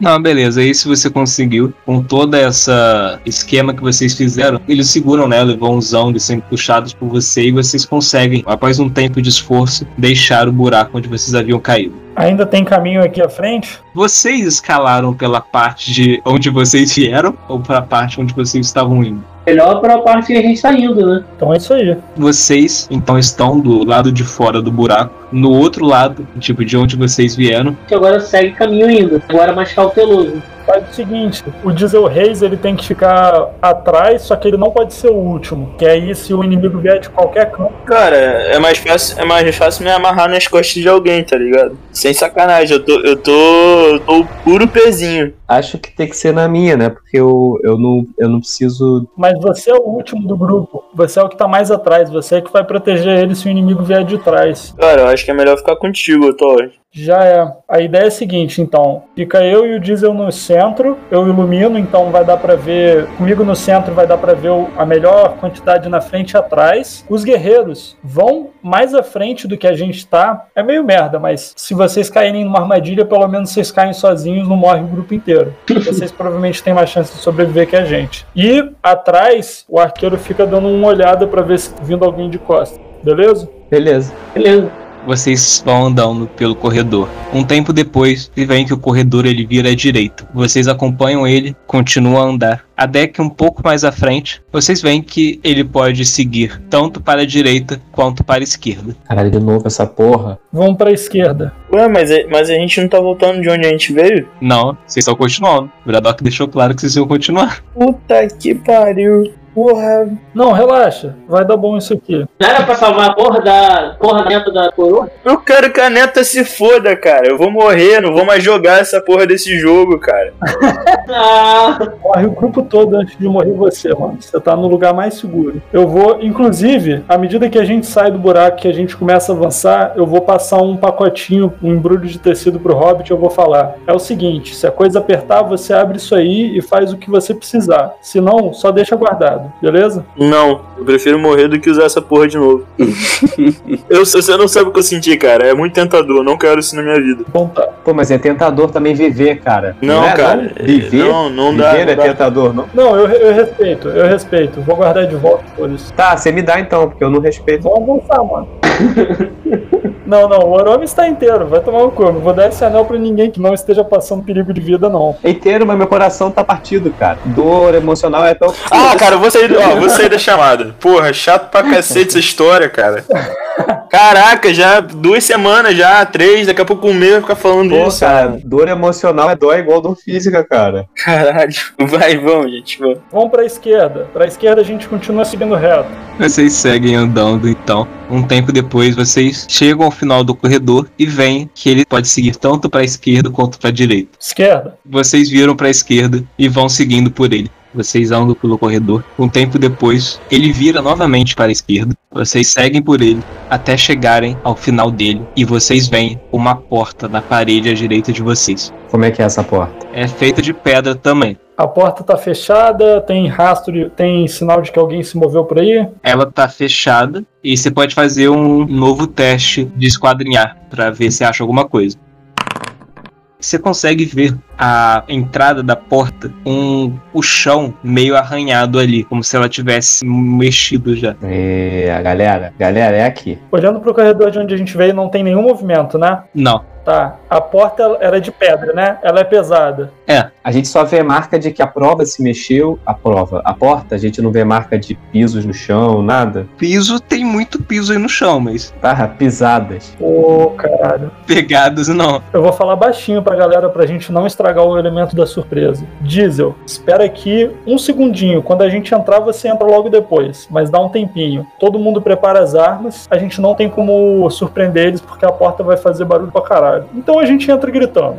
Não, beleza. Aí se você conseguiu, com toda essa esquema que vocês fizeram, eles seguram nela e vão usando e sendo puxados por você e vocês conseguem, após um tempo de esforço, deixar o buraco onde vocês haviam caído. Ainda tem caminho aqui à frente? Vocês escalaram pela parte de onde vocês vieram ou para a parte onde vocês estavam indo? Melhor pra parte que a gente tá indo, né? Então é isso aí. Vocês então estão do lado de fora do buraco, no outro lado, tipo de onde vocês vieram, Que agora segue caminho ainda. Agora mais cauteloso. Faz o seguinte, o Diesel Reis ele tem que ficar atrás, só que ele não pode ser o último. Que aí se o inimigo vier de qualquer canto, Cara, é mais fácil, é mais fácil me amarrar nas costas de alguém, tá ligado? Sem sacanagem, eu tô, eu tô, eu tô puro pezinho. Acho que tem que ser na minha, né? Porque eu, eu, não, eu não preciso. mas você é o último do grupo. Você é o que tá mais atrás, você é que vai proteger ele se o inimigo vier de trás. Cara, eu acho que é melhor ficar contigo, Thor. Já é. A ideia é a seguinte, então. Fica eu e o Diesel no centro, eu ilumino, então vai dar pra ver. Comigo no centro vai dar pra ver a melhor quantidade na frente e atrás. Os guerreiros vão mais à frente do que a gente tá. É meio merda, mas se vocês caírem numa armadilha, pelo menos vocês caem sozinhos, não morre o grupo inteiro. Vocês provavelmente têm mais chance de sobreviver que a gente. E atrás, o arqueiro fica dando uma olhada pra ver se tá vindo alguém de costa. Beleza? Beleza. Beleza. Vocês vão andando pelo corredor. Um tempo depois, vocês veem que o corredor ele vira à direita. Vocês acompanham ele, continuam a andar. A deck um pouco mais à frente, vocês veem que ele pode seguir tanto para a direita quanto para a esquerda. Caralho, de novo essa porra. Vamos pra esquerda. Ué, mas, é- mas a gente não tá voltando de onde a gente veio? Não, vocês estão continuando. O Braddock deixou claro que vocês iam continuar. Puta que pariu. Porra. Não, relaxa. Vai dar bom isso aqui. Não era pra salvar a porra da porra dentro da coroa? Eu quero que a neta se foda, cara. Eu vou morrer, não vou mais jogar essa porra desse jogo, cara. Ah, Morre o grupo todo antes de morrer você, mano. Você tá no lugar mais seguro. Eu vou, inclusive, à medida que a gente sai do buraco, que a gente começa a avançar, eu vou passar um pacotinho, um embrulho de tecido pro Hobbit. Eu vou falar: é o seguinte, se a coisa apertar, você abre isso aí e faz o que você precisar. Se não, só deixa guardado, beleza? Não, eu prefiro morrer do que usar essa porra de novo. eu, você não sabe o que eu senti, cara. É muito tentador. Não quero isso na minha vida. Então tá. Pô, mas é tentador também viver, cara. Não, é, cara. não? Viver? Não, não dá. Viver não é dá. tentador, não? Não, eu, eu respeito, eu respeito. Vou guardar de volta por isso. Tá, você me dá então, porque eu não respeito. Vamos avançar, mano. não, não, o Orome está inteiro, vai tomar o cu. Eu Não vou dar esse anel pra ninguém que não esteja passando perigo de vida, não. É inteiro, mas meu coração tá partido, cara. Dor emocional é tão. Ah, cara, eu vou sair, ó, vou sair da chamada. Porra, chato pra cacete essa história, cara. Caraca, já duas semanas já, três, daqui a pouco um mês ficar falando Pô, isso. cara, dor emocional é dói igual dor física, cara. Caralho. Vai, vamos, gente, vamos. Vamos pra esquerda. Pra esquerda a gente continua seguindo reto. Vocês seguem andando então. Um tempo depois, vocês chegam ao final do corredor e veem que ele pode seguir tanto para a esquerda quanto para a direita. Esquerda. Vocês viram para a esquerda e vão seguindo por ele. Vocês andam pelo corredor. Um tempo depois, ele vira novamente para a esquerda. Vocês seguem por ele até chegarem ao final dele e vocês veem uma porta na parede à direita de vocês. Como é que é essa porta? É feita de pedra também. A porta tá fechada, tem rastro, de- tem sinal de que alguém se moveu por aí. Ela tá fechada e você pode fazer um novo teste de esquadrinhar para ver se acha alguma coisa. Você consegue ver a entrada da porta, um, o chão meio arranhado ali, como se ela tivesse mexido já. É, a galera, galera, é aqui. Olhando pro corredor de onde a gente veio, não tem nenhum movimento, né? Não. Tá. A porta era de pedra, né? Ela é pesada. A gente só vê marca de que a prova se mexeu. A prova, a porta, a gente não vê marca de pisos no chão, nada. Piso tem muito piso aí no chão, mas Tá, pisadas. Ô, caralho. pegadas não. Eu vou falar baixinho pra galera pra gente não estragar o elemento da surpresa. Diesel, espera aqui um segundinho. Quando a gente entrar, você entra logo depois. Mas dá um tempinho. Todo mundo prepara as armas. A gente não tem como surpreender eles porque a porta vai fazer barulho pra caralho. Então a gente entra gritando.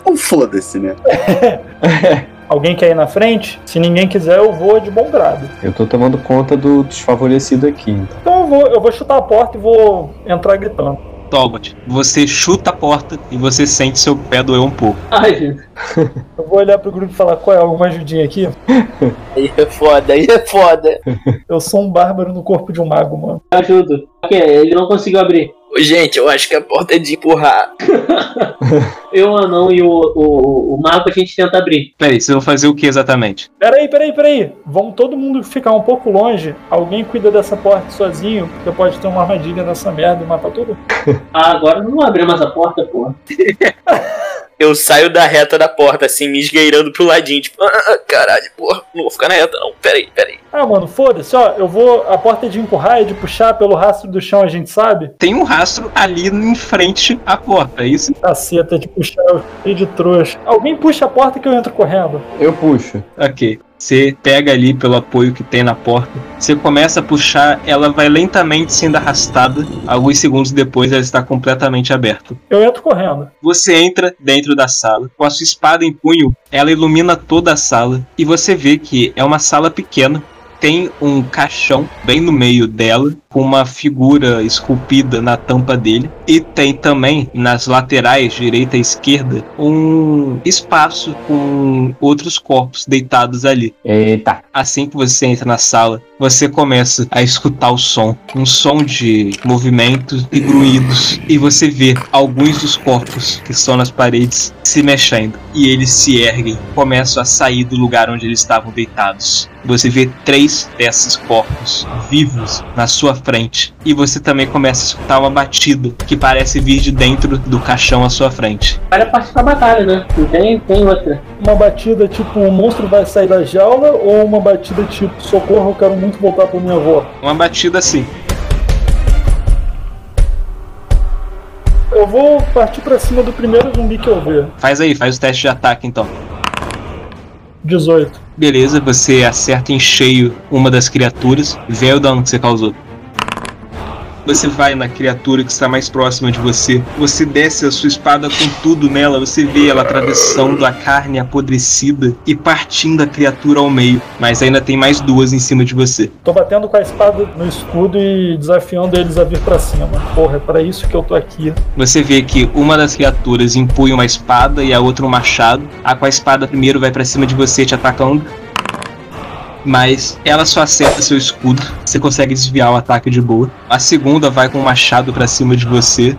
Então foda-se, né? Alguém quer ir na frente? Se ninguém quiser, eu vou de bom grado. Eu tô tomando conta do desfavorecido aqui, então. Então eu vou, eu vou chutar a porta e vou entrar gritando. Tolbot, você chuta a porta e você sente seu pé doer um pouco. ai, gente. Eu vou olhar pro grupo e falar: qual é? Alguma ajudinha aqui? Aí é foda, aí é foda. Eu sou um bárbaro no corpo de um mago, mano. Ajudo. Ok, ele não conseguiu abrir. Gente, eu acho que a porta é de empurrar. Eu, o anão e o, o, o mago a gente tenta abrir. Peraí, vocês vão fazer o que exatamente? Peraí, peraí, peraí. Vamos todo mundo ficar um pouco longe. Alguém cuida dessa porta sozinho, porque pode ter uma armadilha nessa merda e matar tudo. Ah, agora não abre mais a porta, porra. Eu saio da reta da porta, assim, me esgueirando pro ladinho, tipo, ah, ah, caralho, porra, não vou ficar na reta, não. Peraí, peraí. Ah, mano, foda-se, ó. Eu vou. A porta é de empurrar e de puxar pelo rastro do chão, a gente sabe. Tem um rastro ali em frente à porta, é isso? Caceta de puxar, eu fiquei de trouxa. Alguém puxa a porta que eu entro correndo. Eu puxo. Ok. Você pega ali pelo apoio que tem na porta. Você começa a puxar, ela vai lentamente sendo arrastada. Alguns segundos depois ela está completamente aberta. Eu entro correndo. Você entra dentro da sala. Com a sua espada em punho, ela ilumina toda a sala. E você vê que é uma sala pequena. tem um caixão bem no meio dela, com uma figura esculpida na tampa dele. E tem também nas laterais, direita e esquerda, um espaço com outros corpos deitados ali. Eita. Assim que você entra na sala, você começa a escutar o som, um som de movimentos e grunhidos, e você vê alguns dos corpos que estão nas paredes se mexendo, e eles se erguem, começam a sair do lugar onde eles estavam deitados. Você vê três desses corpos vivos na sua frente, e você também começa a escutar uma batida que parece vir de dentro do caixão à sua frente. Para participar da batalha, né? Não tem, tem outra. Uma batida tipo, o monstro vai sair da jaula, ou uma batida tipo, socorro, eu quero muito voltar pra minha avó? Uma batida assim. Eu vou partir pra cima do primeiro zumbi que eu ver. Faz aí, faz o teste de ataque então. 18. Beleza, você acerta em cheio uma das criaturas, vê o dano que você causou. Você vai na criatura que está mais próxima de você. Você desce a sua espada com tudo nela. Você vê ela atravessando a carne apodrecida e partindo a criatura ao meio. Mas ainda tem mais duas em cima de você. Tô batendo com a espada no escudo e desafiando eles a vir pra cima. Porra, é pra isso que eu tô aqui. Você vê que uma das criaturas empunha uma espada e a outra um machado. A com a espada primeiro vai pra cima de você te atacando. Mas ela só acerta seu escudo. Você consegue desviar o ataque de boa. A segunda vai com o machado pra cima de você.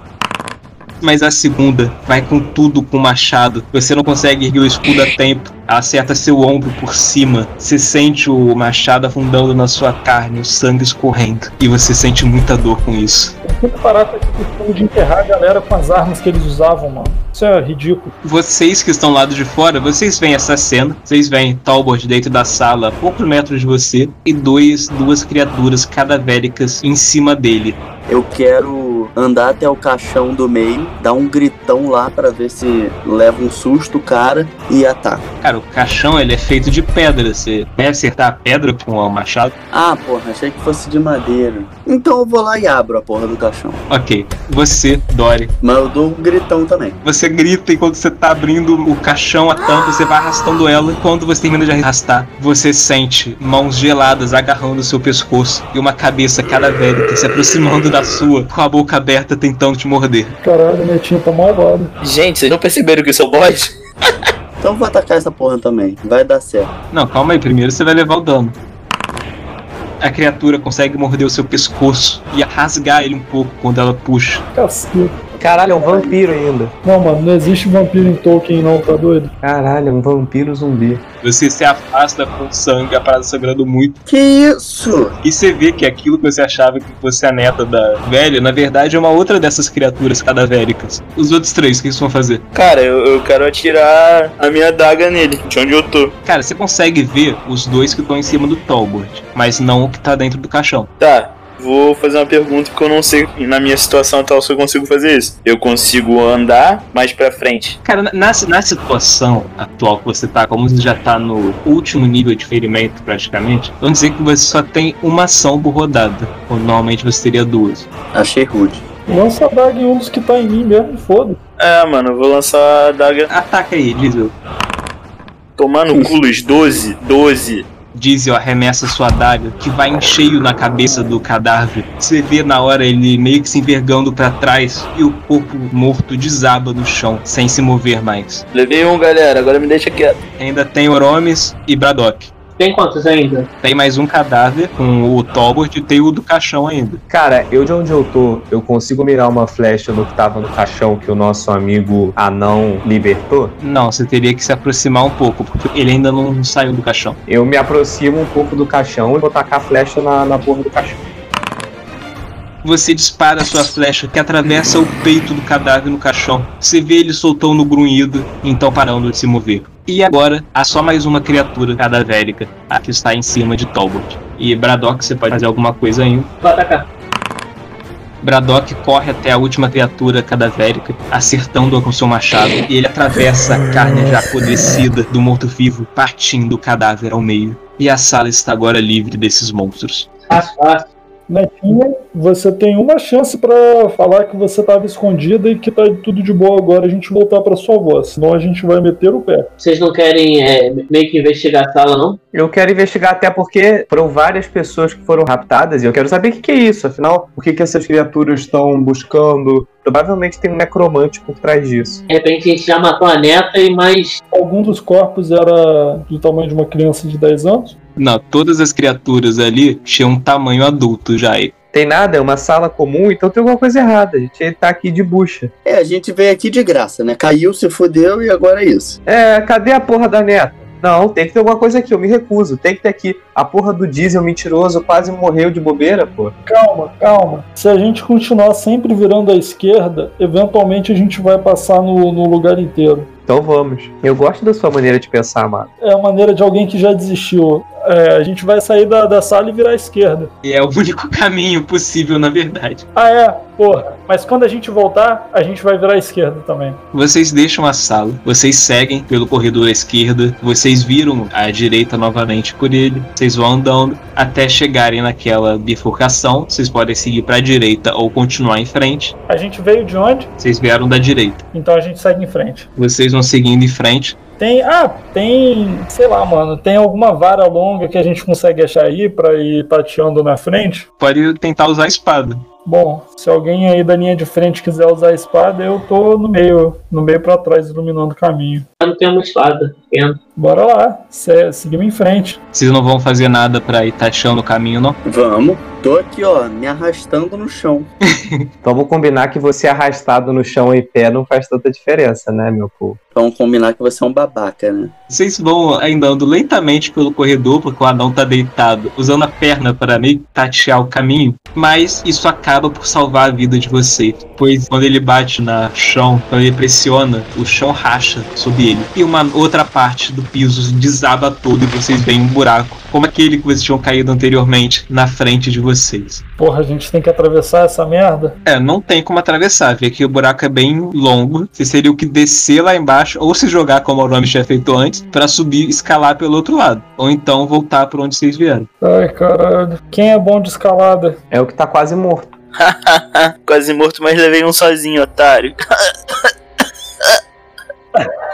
Mas a segunda vai com tudo com o machado. Você não consegue erguer o escudo a tempo. Acerta seu ombro por cima. Você sente o machado afundando na sua carne, o sangue escorrendo. E você sente muita dor com isso. Tem que parar com esse costume de enterrar a galera com as armas que eles usavam, mano. Isso é ridículo. Vocês que estão lá lado de fora, vocês veem essa cena. Vocês veem Talbot dentro da sala, a poucos metros de você, e dois, duas criaturas cadavéricas em cima dele. Eu quero andar até o caixão do meio, dar um gritão lá pra ver se leva um susto o cara e ataca. Cara, o caixão ele é feito de pedra. Você vai acertar a pedra com o machado? Ah, porra, achei que fosse de madeira. Então eu vou lá e abro a porra do caixão. Ok. Você, Dory, Mas eu dou um gritão também. Você grita enquanto você tá abrindo o caixão, a tampa, você vai arrastando ela. Quando você termina de arrastar, você sente mãos geladas agarrando o seu pescoço e uma cabeça cadavérica se aproximando da sua, com a boca aberta tentando te morder. Caralho, minha tinha tá malvada. Gente, vocês não perceberam que eu sou boss? Então eu vou atacar essa porra também. Vai dar certo. Não, calma aí, primeiro você vai levar o dano. A criatura consegue morder o seu pescoço e rasgar ele um pouco quando ela puxa. Caceta. Caralho, é um vampiro ainda. Não, mano, não existe vampiro em Tolkien, não, tá doido? Caralho, é um vampiro zumbi. Você se afasta com sangue, a parada sangrando muito. Que isso? E você vê que aquilo que você achava que fosse a neta da velha, na verdade é uma outra dessas criaturas cadavéricas. Os outros três, o que vocês vão fazer? Cara, eu, eu quero atirar a minha daga nele, de onde eu tô. Cara, você consegue ver os dois que estão em cima do Talbot, mas não o que tá dentro do caixão. Tá, vou fazer uma pergunta porque eu não sei na minha situação tal se eu consigo fazer isso. Eu consigo andar mais pra frente. Cara, na, na, situação atual que você tá, como você já tá no último nível de ferimento praticamente, vamos dizer que você só tem uma ação por rodada, quando normalmente você teria duas. Achei rude. Lança a daga em um dos que tá em mim mesmo, foda. É, mano, eu vou lançar a daga. Ataca aí, Diesel. Tomar no cu os 12, 12. Diesel arremessa sua adaga, que vai em cheio na cabeça do cadáver. Você vê na hora ele meio que se envergando pra trás e o corpo morto desaba no chão, sem se mover mais. Levei um, galera, agora me deixa quieto. Ainda tem Oromes e Braddock. Tem quantos ainda? Tem mais um cadáver com o Tolbert e tem o do caixão ainda. Cara, eu de onde eu tô, eu consigo mirar uma flecha no que tava no caixão que o nosso amigo anão libertou? Não, você teria que se aproximar um pouco, porque ele ainda não saiu do caixão. Eu me aproximo um pouco do caixão e vou tacar a flecha na, na porra do caixão. Você dispara a sua flecha que atravessa o peito do cadáver no caixão. Você vê ele soltando o grunhido, então parando de se mover. E agora, há só mais uma criatura cadavérica, a que está em cima de Talbot. E Braddock, você pode fazer alguma coisa ainda. Vou atacar. Braddock corre até a última criatura cadavérica, acertando-a com seu machado, e ele atravessa a carne já apodrecida do morto-vivo, partindo o cadáver ao meio. E a sala está agora livre desses monstros. Fácil, fácil. Netinha, você tem uma chance pra falar que você tava escondida e que tá tudo de boa agora a gente voltar pra sua voz. Senão a gente vai meter o pé. Vocês não querem é, meio que investigar a sala, não? Eu quero investigar até porque foram várias pessoas que foram raptadas e eu quero saber o que, que é isso. Afinal, o que, que essas criaturas estão buscando? Provavelmente tem um necromante por trás disso. De repente a gente já matou a neta e mais. Algum dos corpos era do tamanho de uma criança de 10 anos? Não, todas as criaturas ali tinham um tamanho adulto já. Tem nada, é uma sala comum, então tem alguma coisa errada. A gente tá aqui de bucha. É, a gente veio aqui de graça, né? Caiu, se fudeu e agora é isso. É, cadê a porra da neta? Não, tem que ter alguma coisa aqui, eu me recuso. Tem que ter aqui. A porra do diesel mentiroso quase morreu de bobeira, pô. Calma, calma. Se a gente continuar sempre virando à esquerda, eventualmente a gente vai passar no, no lugar inteiro. Então vamos. Eu gosto da sua maneira de pensar, mano. É a maneira de alguém que já desistiu. É, a gente vai sair da, da sala e virar à esquerda. E é o único caminho possível, na verdade. Ah, é? Porra. Mas quando a gente voltar, a gente vai virar à esquerda também. Vocês deixam a sala, vocês seguem pelo corredor à esquerda, vocês viram à direita novamente por ele, vocês vão andando até chegarem naquela bifurcação. Vocês podem seguir para a direita ou continuar em frente. A gente veio de onde? Vocês vieram da direita. Então a gente segue em frente. Vocês vão seguindo em frente. Tem. Ah, tem. Sei lá, mano. Tem alguma vara longa que a gente consegue achar aí pra ir tateando na frente? Pode tentar usar a espada. Bom, se alguém aí da linha de frente quiser usar a espada, eu tô no meio, no meio pra trás, iluminando o caminho. Eu não tenho uma espada. Pena. Bora lá, se- seguimos em frente. Vocês não vão fazer nada pra ir tateando o caminho, não? Vamos. Tô aqui, ó, me arrastando no chão. Então vamos combinar que você arrastado no chão em pé não faz tanta diferença, né, meu povo? Vamos combinar que você é um babaca, né? Vocês vão andando lentamente pelo corredor, porque o anão tá deitado, usando a perna para meio tatear o caminho, mas isso acaba por salvar a vida de vocês. Pois quando ele bate no chão, quando ele pressiona, o chão racha sob ele. E uma outra parte do piso desaba todo e vocês veem um buraco, como aquele que vocês tinham caído anteriormente, na frente de vocês. Porra, a gente tem que atravessar essa merda? É, não tem como atravessar, vê que o buraco é bem longo. Você seria o que descer lá embaixo, ou se jogar como o Orome tinha feito antes, pra subir e escalar pelo outro lado. Ou então voltar por onde vocês vieram. Ai, caralho. Quem é bom de escalada? É o que tá quase morto. Quase morto, mas levei um sozinho, otário.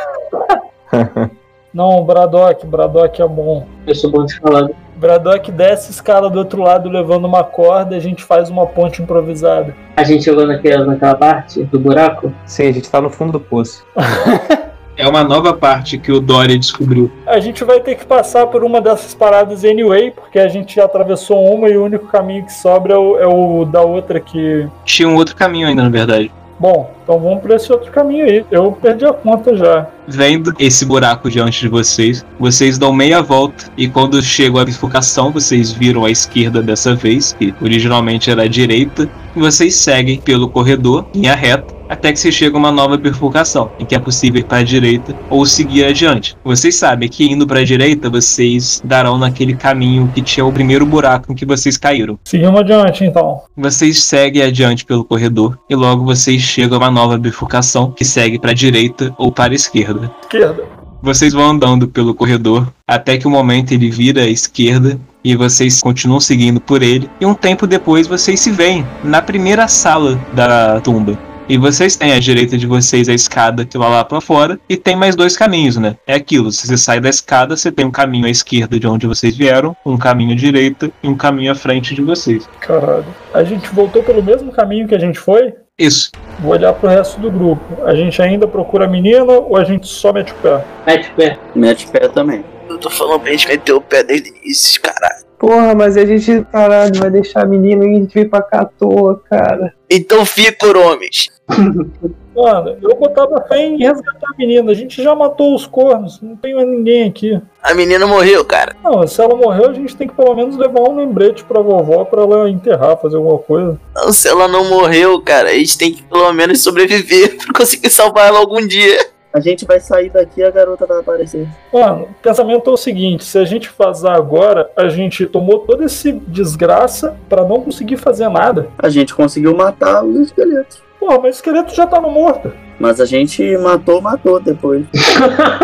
Não, Braddock, Braddock é bom. Eu sou bom de escalada. Braddock desce a escala do outro lado levando uma corda e a gente faz uma ponte improvisada. A gente chegou naquela, naquela parte do buraco. Sim, a gente tá no fundo do poço. É uma nova parte que o Dory descobriu. A gente vai ter que passar por uma dessas paradas anyway, porque a gente já atravessou uma e o único caminho que sobra é o, é o da outra que. Tinha um outro caminho ainda, na verdade. Bom, então vamos por esse outro caminho aí. Eu perdi a conta já. Vendo esse buraco diante de vocês, vocês dão meia volta e quando chegam à bifurcação, vocês viram à esquerda dessa vez, que originalmente era à direita, e vocês seguem pelo corredor, linha reta, até que se chega a uma nova bifurcação, em que é possível ir para a direita ou seguir adiante. Vocês sabem que indo para a direita, vocês darão naquele caminho que tinha o primeiro buraco em que vocês caíram. Seguimos adiante então. Vocês seguem adiante pelo corredor e logo vocês chegam a uma nova bifurcação que segue para a direita ou para a esquerda. Esquerda. Vocês vão andando pelo corredor até que o momento ele vira à esquerda e vocês continuam seguindo por ele. E um tempo depois vocês se veem na primeira sala da tumba. E vocês têm à direita de vocês a escada que vai lá pra fora e tem mais dois caminhos, né? É aquilo, se você sai da escada, você tem um caminho à esquerda de onde vocês vieram, um caminho à direita e um caminho à frente de vocês. Caralho. A gente voltou pelo mesmo caminho que a gente foi? Isso. Vou olhar pro resto do grupo. A gente ainda procura a menina ou a gente só mete o pé? Mete o pé. Mete pé também. Eu tô falando pra gente meter o pé desde o início, caralho. Porra, mas a gente, caralho, vai deixar a menina e a gente vir pra cá à toa, cara. Então fica, homens. Mano, eu botava fé em resgatar a menina. A gente já matou os cornos. Não tem mais ninguém aqui. A menina morreu, cara. Não, se ela morreu, a gente tem que pelo menos levar um lembrete pra vovó pra ela enterrar, fazer alguma coisa. Não, se ela não morreu, cara, a gente tem que pelo menos sobreviver pra conseguir salvar ela algum dia. A gente vai sair daqui e a garota vai aparecer. Mano, o pensamento é o seguinte: se a gente vazar agora, a gente tomou toda essa desgraça pra não conseguir fazer nada. A gente conseguiu matar os esqueletos. Porra, mas o esqueleto já tava morto. Mas a gente matou, matou depois.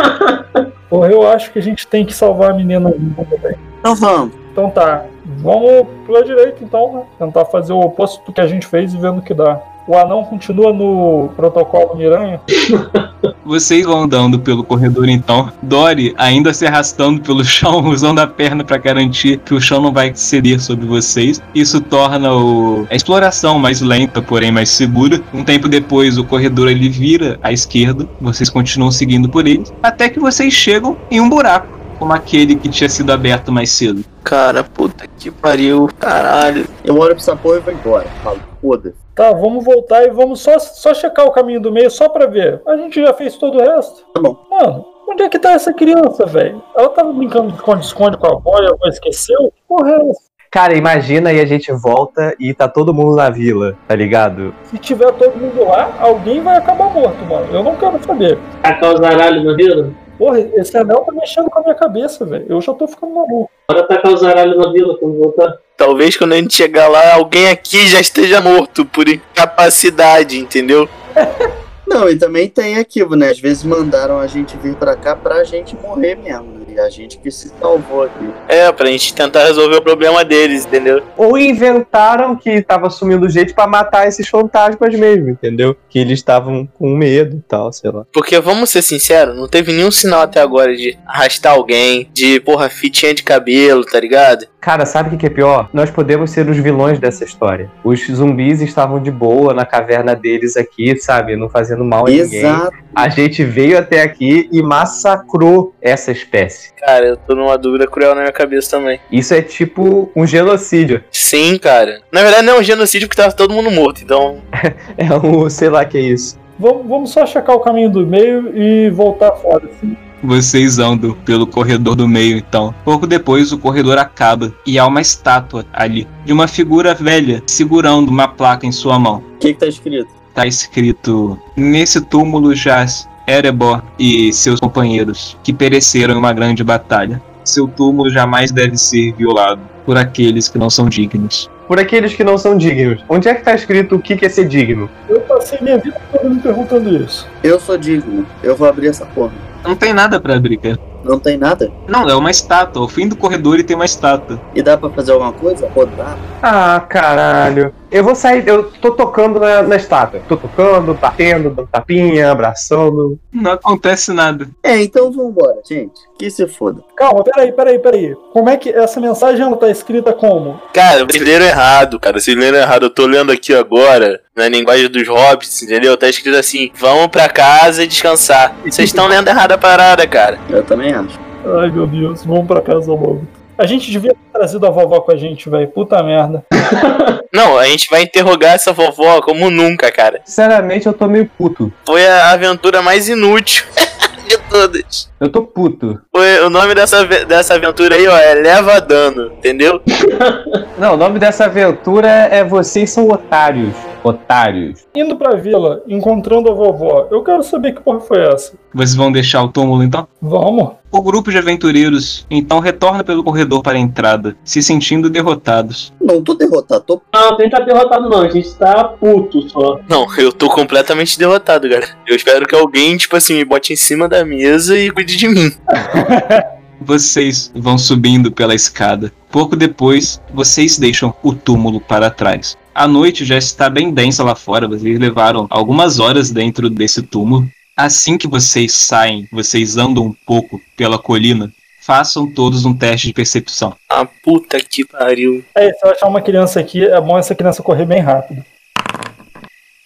Porra, eu acho que a gente tem que salvar a menina também. Então vamos. Então tá, Vamos pela direita então, né? Tentar fazer o oposto do que a gente fez e vendo o que dá. O anão continua no protocolo Miranha. Vocês vão andando pelo corredor então. Dory ainda se arrastando pelo chão, usando a perna para garantir que o chão não vai ceder sobre vocês. Isso torna o... a exploração mais lenta, porém mais segura. Um tempo depois, o corredor ele vira à esquerda. Vocês continuam seguindo por ele, até que vocês chegam em um buraco, como aquele que tinha sido aberto mais cedo. Cara, puta que pariu. Caralho. Eu olho pra essa porra e vou embora. Falo, foda-se. Tá, vamos voltar e vamos só, só checar o caminho do meio só pra ver. A gente já fez todo o resto. Tá bom. Mano, onde é que tá essa criança, velho? Ela tava brincando de esconde-esconde com a avó e a avó esqueceu? Que Porra, é essa? Cara, imagina aí a gente volta e tá todo mundo na vila, tá ligado? Se tiver todo mundo lá, alguém vai acabar morto, mano. Eu não quero saber. Tacar os aralhos na vila? Porra, esse anel tá mexendo com a minha cabeça, velho. Eu já tô ficando maluco. Bora tacar os aralhos na vila quando voltar. Talvez quando a gente chegar lá, alguém aqui já esteja morto por incapacidade, entendeu? Não, e também tem aquilo, né? Às vezes mandaram a gente vir pra cá pra gente morrer mesmo. né? A gente que se salvou aqui. É, pra gente tentar resolver o problema deles, entendeu? Ou inventaram que tava sumindo jeito pra matar esses fantasmas mesmo, entendeu? Que eles estavam com medo e tal, sei lá. Porque vamos ser sinceros, não teve nenhum sinal até agora de arrastar alguém, de porra, fitinha de cabelo, tá ligado? Cara, sabe o que é pior? Nós podemos ser os vilões dessa história. Os zumbis estavam de boa na caverna deles aqui, sabe? Não fazendo mal a ninguém. Exato. A gente veio até aqui e massacrou essa espécie. Cara, eu tô numa dúvida cruel na minha cabeça também. Isso é tipo um genocídio. Sim, cara. Na verdade não é um genocídio porque tava todo mundo morto, então. É um, sei lá que é isso. Vamos, vamos só checar o caminho do meio e voltar fora, assim. Vocês andam pelo corredor do meio, então. Pouco depois, o corredor acaba e há uma estátua ali de uma figura velha segurando uma placa em sua mão. O que que tá escrito? Tá escrito: Nesse túmulo jaz Erebor e seus companheiros, que pereceram em uma grande batalha. Seu túmulo jamais deve ser violado por aqueles que não são dignos. Por aqueles que não são dignos. Onde é que tá escrito o que é ser digno? Eu passei minha vida toda me perguntando isso. Eu sou digno. Eu vou abrir essa porra. Não tem nada pra abrir, cara. Não tem nada? Não, é uma estátua. Ao fim do corredor e tem uma estátua. E dá pra fazer alguma coisa? Rodar? Ah, caralho. Eu vou sair, eu tô tocando na, na estátua. Tô tocando, batendo, dando tapinha, abraçando. Não acontece nada. É, então vambora, gente. Que se foda. Calma, peraí, peraí, peraí. Como é que essa mensagem ela tá escrita como? Cara, vocês leram errado, cara. Vocês leram errado. Eu tô lendo aqui agora, na linguagem dos hobbits, entendeu? Tá escrito assim: vamos pra casa e descansar. Vocês estão lendo errado a parada, cara. Eu também acho. Ai, meu Deus, vamos pra casa logo. A gente devia ter trazido a vovó com a gente, velho. Puta merda. Não, a gente vai interrogar essa vovó como nunca, cara. Sinceramente, eu tô meio puto. Foi a aventura mais inútil de todas. Eu tô puto. Foi, o nome dessa, dessa aventura aí, ó, é Leva Dano, entendeu? Não, o nome dessa aventura é Vocês São Otários. Otários. Indo pra vila, encontrando a vovó. Eu quero saber que porra foi essa. Vocês vão deixar o túmulo então? Vamos. O grupo de aventureiros então retorna pelo corredor para a entrada, se sentindo derrotados. Não tô derrotado, tô. Não, a gente tá derrotado não, a gente tá puto só. Não, eu tô completamente derrotado, cara. Eu espero que alguém, tipo assim, me bote em cima da mesa e cuide de mim. Vocês vão subindo pela escada. Pouco depois, vocês deixam o túmulo para trás. A noite já está bem densa lá fora, vocês levaram algumas horas dentro desse túmulo. Assim que vocês saem, vocês andam um pouco pela colina, façam todos um teste de percepção. Ah, puta que pariu. É, se eu achar uma criança aqui, é bom essa criança correr bem rápido.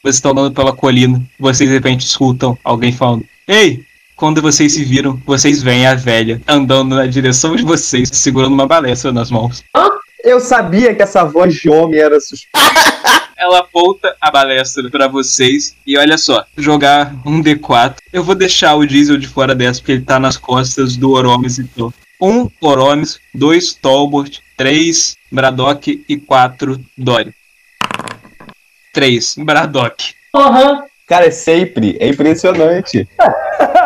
Vocês estão andando pela colina, vocês de repente escutam alguém falando: Ei! Quando vocês se viram, vocês veem a velha andando na direção de vocês, segurando uma balestra nas mãos. Eu sabia que essa voz de homem era suspeita. Ela aponta a balestra pra vocês e olha só, jogar um D4. Eu vou deixar o Diesel de fora dessa porque ele tá nas costas do Oromes então. Um Oromes, dois Tolbert, três Braddock e quatro Dory. Três Braddock. Porra! Cara, é sempre. É impressionante.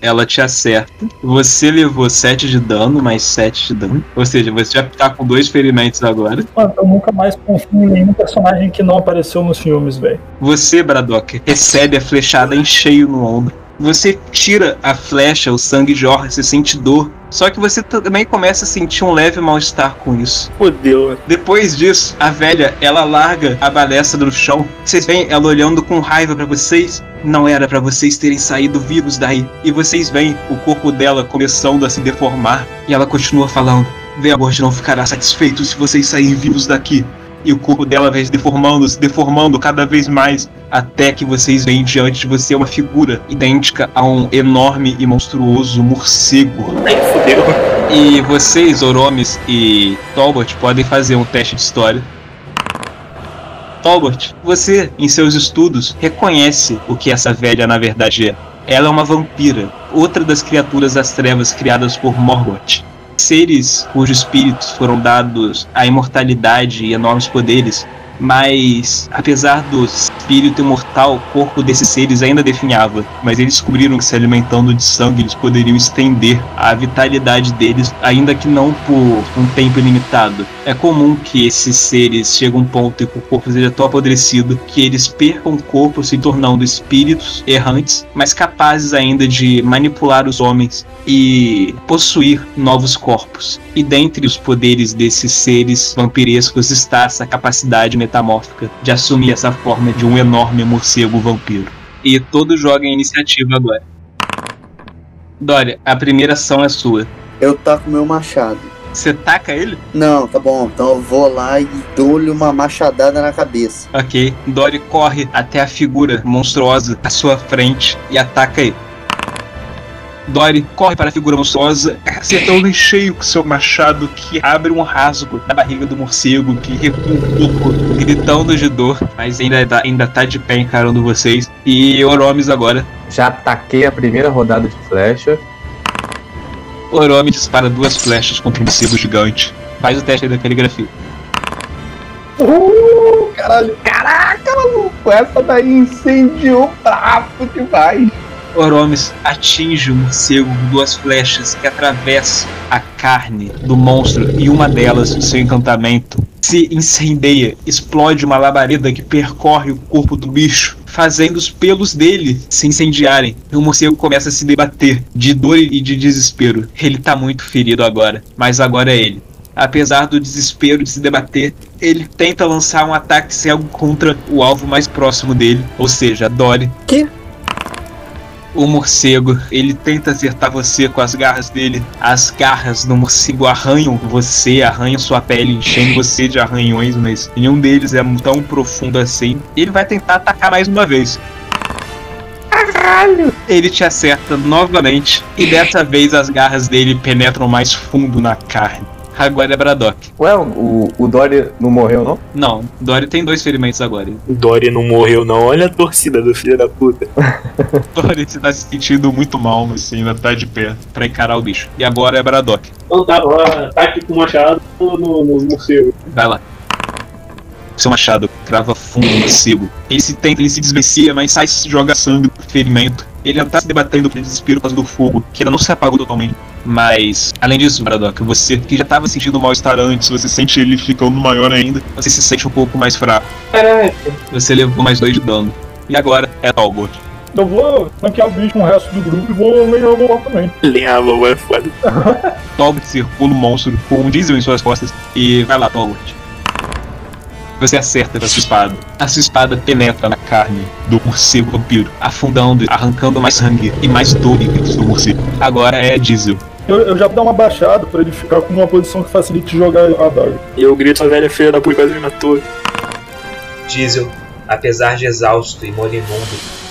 Ela te acerta. Você levou 7 de dano, mais 7 de dano. Ou seja, você já tá com dois ferimentos agora. Mano, eu nunca mais confio em nenhum personagem que não apareceu nos filmes, velho. Você, Braddock, recebe a flechada em cheio no ombro. Você tira a flecha, o sangue jorra, você sente dor. Só que você também começa a sentir um leve mal-estar com isso. Fodeu. Depois disso, a velha, ela larga a balestra do chão. Vocês veem ela olhando com raiva pra vocês. Não era pra vocês terem saído vivos daí. E vocês veem o corpo dela começando a se deformar. E ela continua falando: Veabord não ficará satisfeito se vocês saírem vivos daqui. E o corpo dela vai se deformando, se deformando cada vez mais, até que vocês veem diante de você uma figura idêntica a um enorme e monstruoso morcego. Ai, fodeu. E vocês, Oromes e Talbot, podem fazer um teste de história. Talbot, você, em seus estudos, reconhece o que essa velha na verdade é. Ela é uma vampira, outra das criaturas das trevas criadas por Morgoth. Seres cujos espíritos foram dados a imortalidade e enormes poderes, mas apesar do espírito imortal, o corpo desses seres ainda definhava. Mas eles descobriram que se alimentando de sangue eles poderiam estender a vitalidade deles, ainda que não por um tempo ilimitado. É comum que esses seres cheguem a um ponto em que o corpo seja tão apodrecido que eles percam o corpo, se tornando espíritos errantes, mas capazes ainda de manipular os homens e possuir novos corpos. E dentre os poderes desses seres vampirescos está essa capacidade metamórfica de assumir essa forma de um enorme morcego vampiro. E todos jogam iniciativa agora. Dória, a primeira ação é sua. Eu taco meu machado. Você taca ele? Não, tá bom. Então eu vou lá e dou-lhe uma machadada na cabeça. Ok. Dory corre até a figura monstruosa à sua frente e ataca ele. Dory corre para a figura monstruosa, acertando em cheio com seu machado que abre um rasgo na barriga do morcego, que recua um pouco, gritando de dor, mas ainda tá, ainda tá de pé encarando vocês. E Oromes agora. Já ataquei a primeira rodada de flecha. Oromes dispara duas flechas contra um morcego gigante. Faz o teste aí da caligrafia. Uh, caralho. Caraca, maluco. Essa daí incendiou bravo demais. Oromes atinge o morcego com duas flechas que atravessam a carne do monstro e uma delas, seu encantamento, se incendeia, explode uma labareda que percorre o corpo do bicho, fazendo os pelos dele se incendiarem. E o morcego começa a se debater de dor e de desespero. Ele tá muito ferido agora, mas agora é ele. Apesar do desespero de se debater, ele tenta lançar um ataque cego contra o alvo mais próximo dele, ou seja, Dory. Que? O morcego, ele tenta acertar você com as garras dele. As garras do morcego arranham você, arranham sua pele, enchendo você de arranhões, mas nenhum deles é tão profundo assim. Ele vai tentar atacar mais uma vez. Caralho! Ele te acerta novamente e dessa vez as garras dele penetram mais fundo na carne. Agora é Braddock. Ué, o, o Dory não morreu, não? Não, Dory tem dois ferimentos agora. Dory não morreu, não. Olha a torcida do filho da puta. Dory se tá se sentindo muito mal, mas ainda tá de pé pra encarar o bicho. E agora é Braddock. Então tá, ó, ataque com o machado no, no morcego. Vai lá. Seu machado crava fundo no morcego. Ele se tenta, ele se desvencia, mas sai se joga sangue do ferimento. Ele ainda tá se debatendo por desespero por causa do fogo, que ainda não se apagou totalmente. Mas, além disso, Braddock, você que já tava sentindo mal-estar antes, você sente ele ficando maior ainda, você se sente um pouco mais fraco. Caraca. Você levou mais dois de dano. E agora é Talbot. Eu vou flanquear o bicho com o resto do grupo e vou lenhar o golpe também. Lenhar a é foda. Talbot circula o monstro com um diesel em suas costas e vai lá, Talbot. Você acerta com a sua espada. A sua espada penetra na carne do morcego vampiro, afundando, arrancando mais sangue e mais dor dentro do morcego. Agora é Diesel. Eu, eu já vou dar uma baixada pra ele ficar com uma posição que facilite jogar a daga. E eu grito a velha feia da puta quase me matou. Diesel, apesar de exausto e moribundo,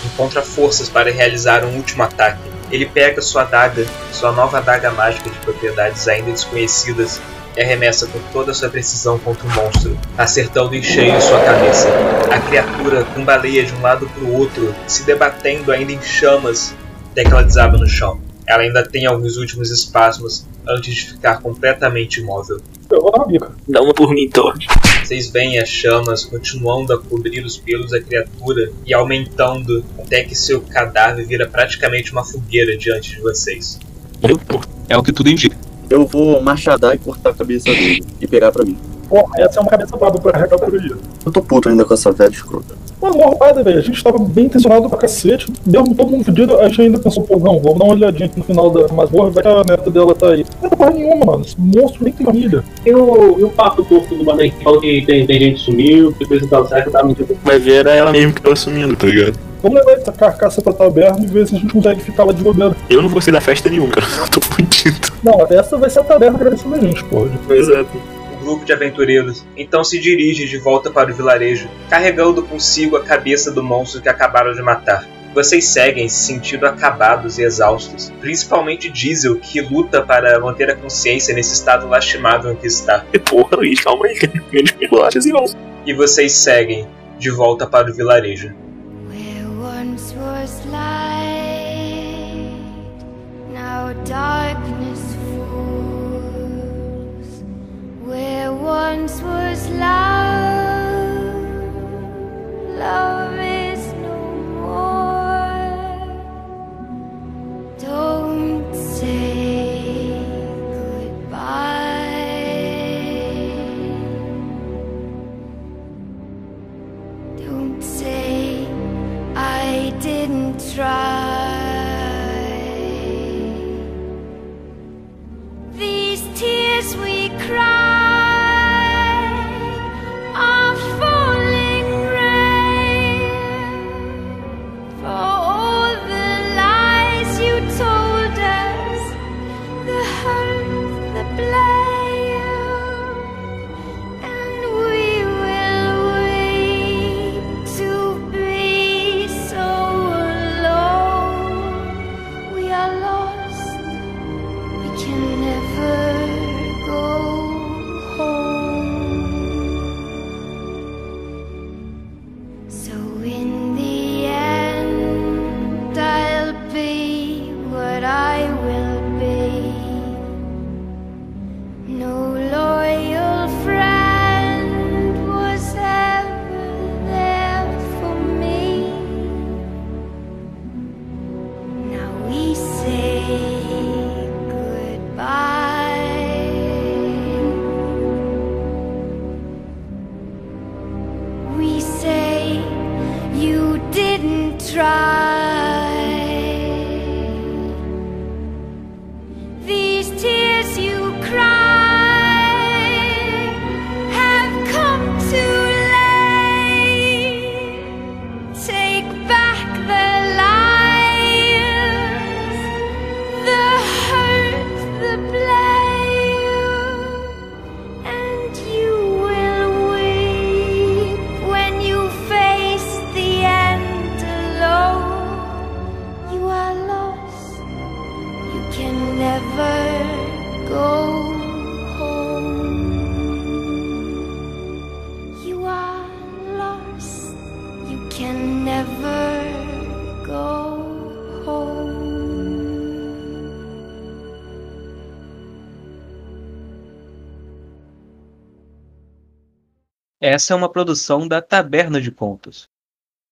encontra forças para realizar um último ataque. Ele pega sua adaga, sua nova adaga mágica de propriedades ainda desconhecidas, e arremessa com toda a sua precisão contra o monstro, acertando em cheio sua cabeça. A criatura cumbaleia de um lado para o outro, se debatendo ainda em chamas, até que ela desaba no chão. Ela ainda tem alguns últimos espasmos antes de ficar completamente imóvel. Eu vou bica. Dá uma por mim, Thor. Vocês veem as chamas continuando a cobrir os pelos da criatura e aumentando até que seu cadáver vira praticamente uma fogueira diante de vocês. É o que tudo indica. Eu vou machadar e cortar a cabeça dele e pegar pra mim. Porra, essa é uma cabeça braba pra arregar por aí. Eu tô puto ainda com essa velha escrota. Mano, uma roubada, velho. A gente tava bem intencionado pra cacete. Mesmo todo mundo fudido, a gente ainda pensou, pô, não, vamos dar uma olhadinha aqui no final da masmorra, vai que a neta dela tá aí. Não é porra nenhuma, mano. Esse monstro nem tem família. E o, e o papo torto do Barney que falou que tem, tem gente que sumiu, que coisa e tal, será que tá mentindo? Vai ver, era ela mesmo que tava sumindo, tá ligado? Vamos levar essa carcaça pra taberna e ver se a gente consegue ficar lá de bobeira. Eu não gostei da festa nenhuma, cara. Eu tô fudido. Não, a festa vai ser a taberna agradecendo a gente, porra. Exato. Grupo de aventureiros então se dirige de volta para o vilarejo, carregando consigo a cabeça do monstro que acabaram de matar. Vocês seguem se sentindo acabados e exaustos, principalmente Diesel, que luta para manter a consciência nesse estado lastimável em que está. E porra, Luiz, calma aí. Menos perguntas e não. E vocês seguem de volta para o vilarejo. Where once was light, now darkness once was love, love Essa é uma produção da Taberna de Contos.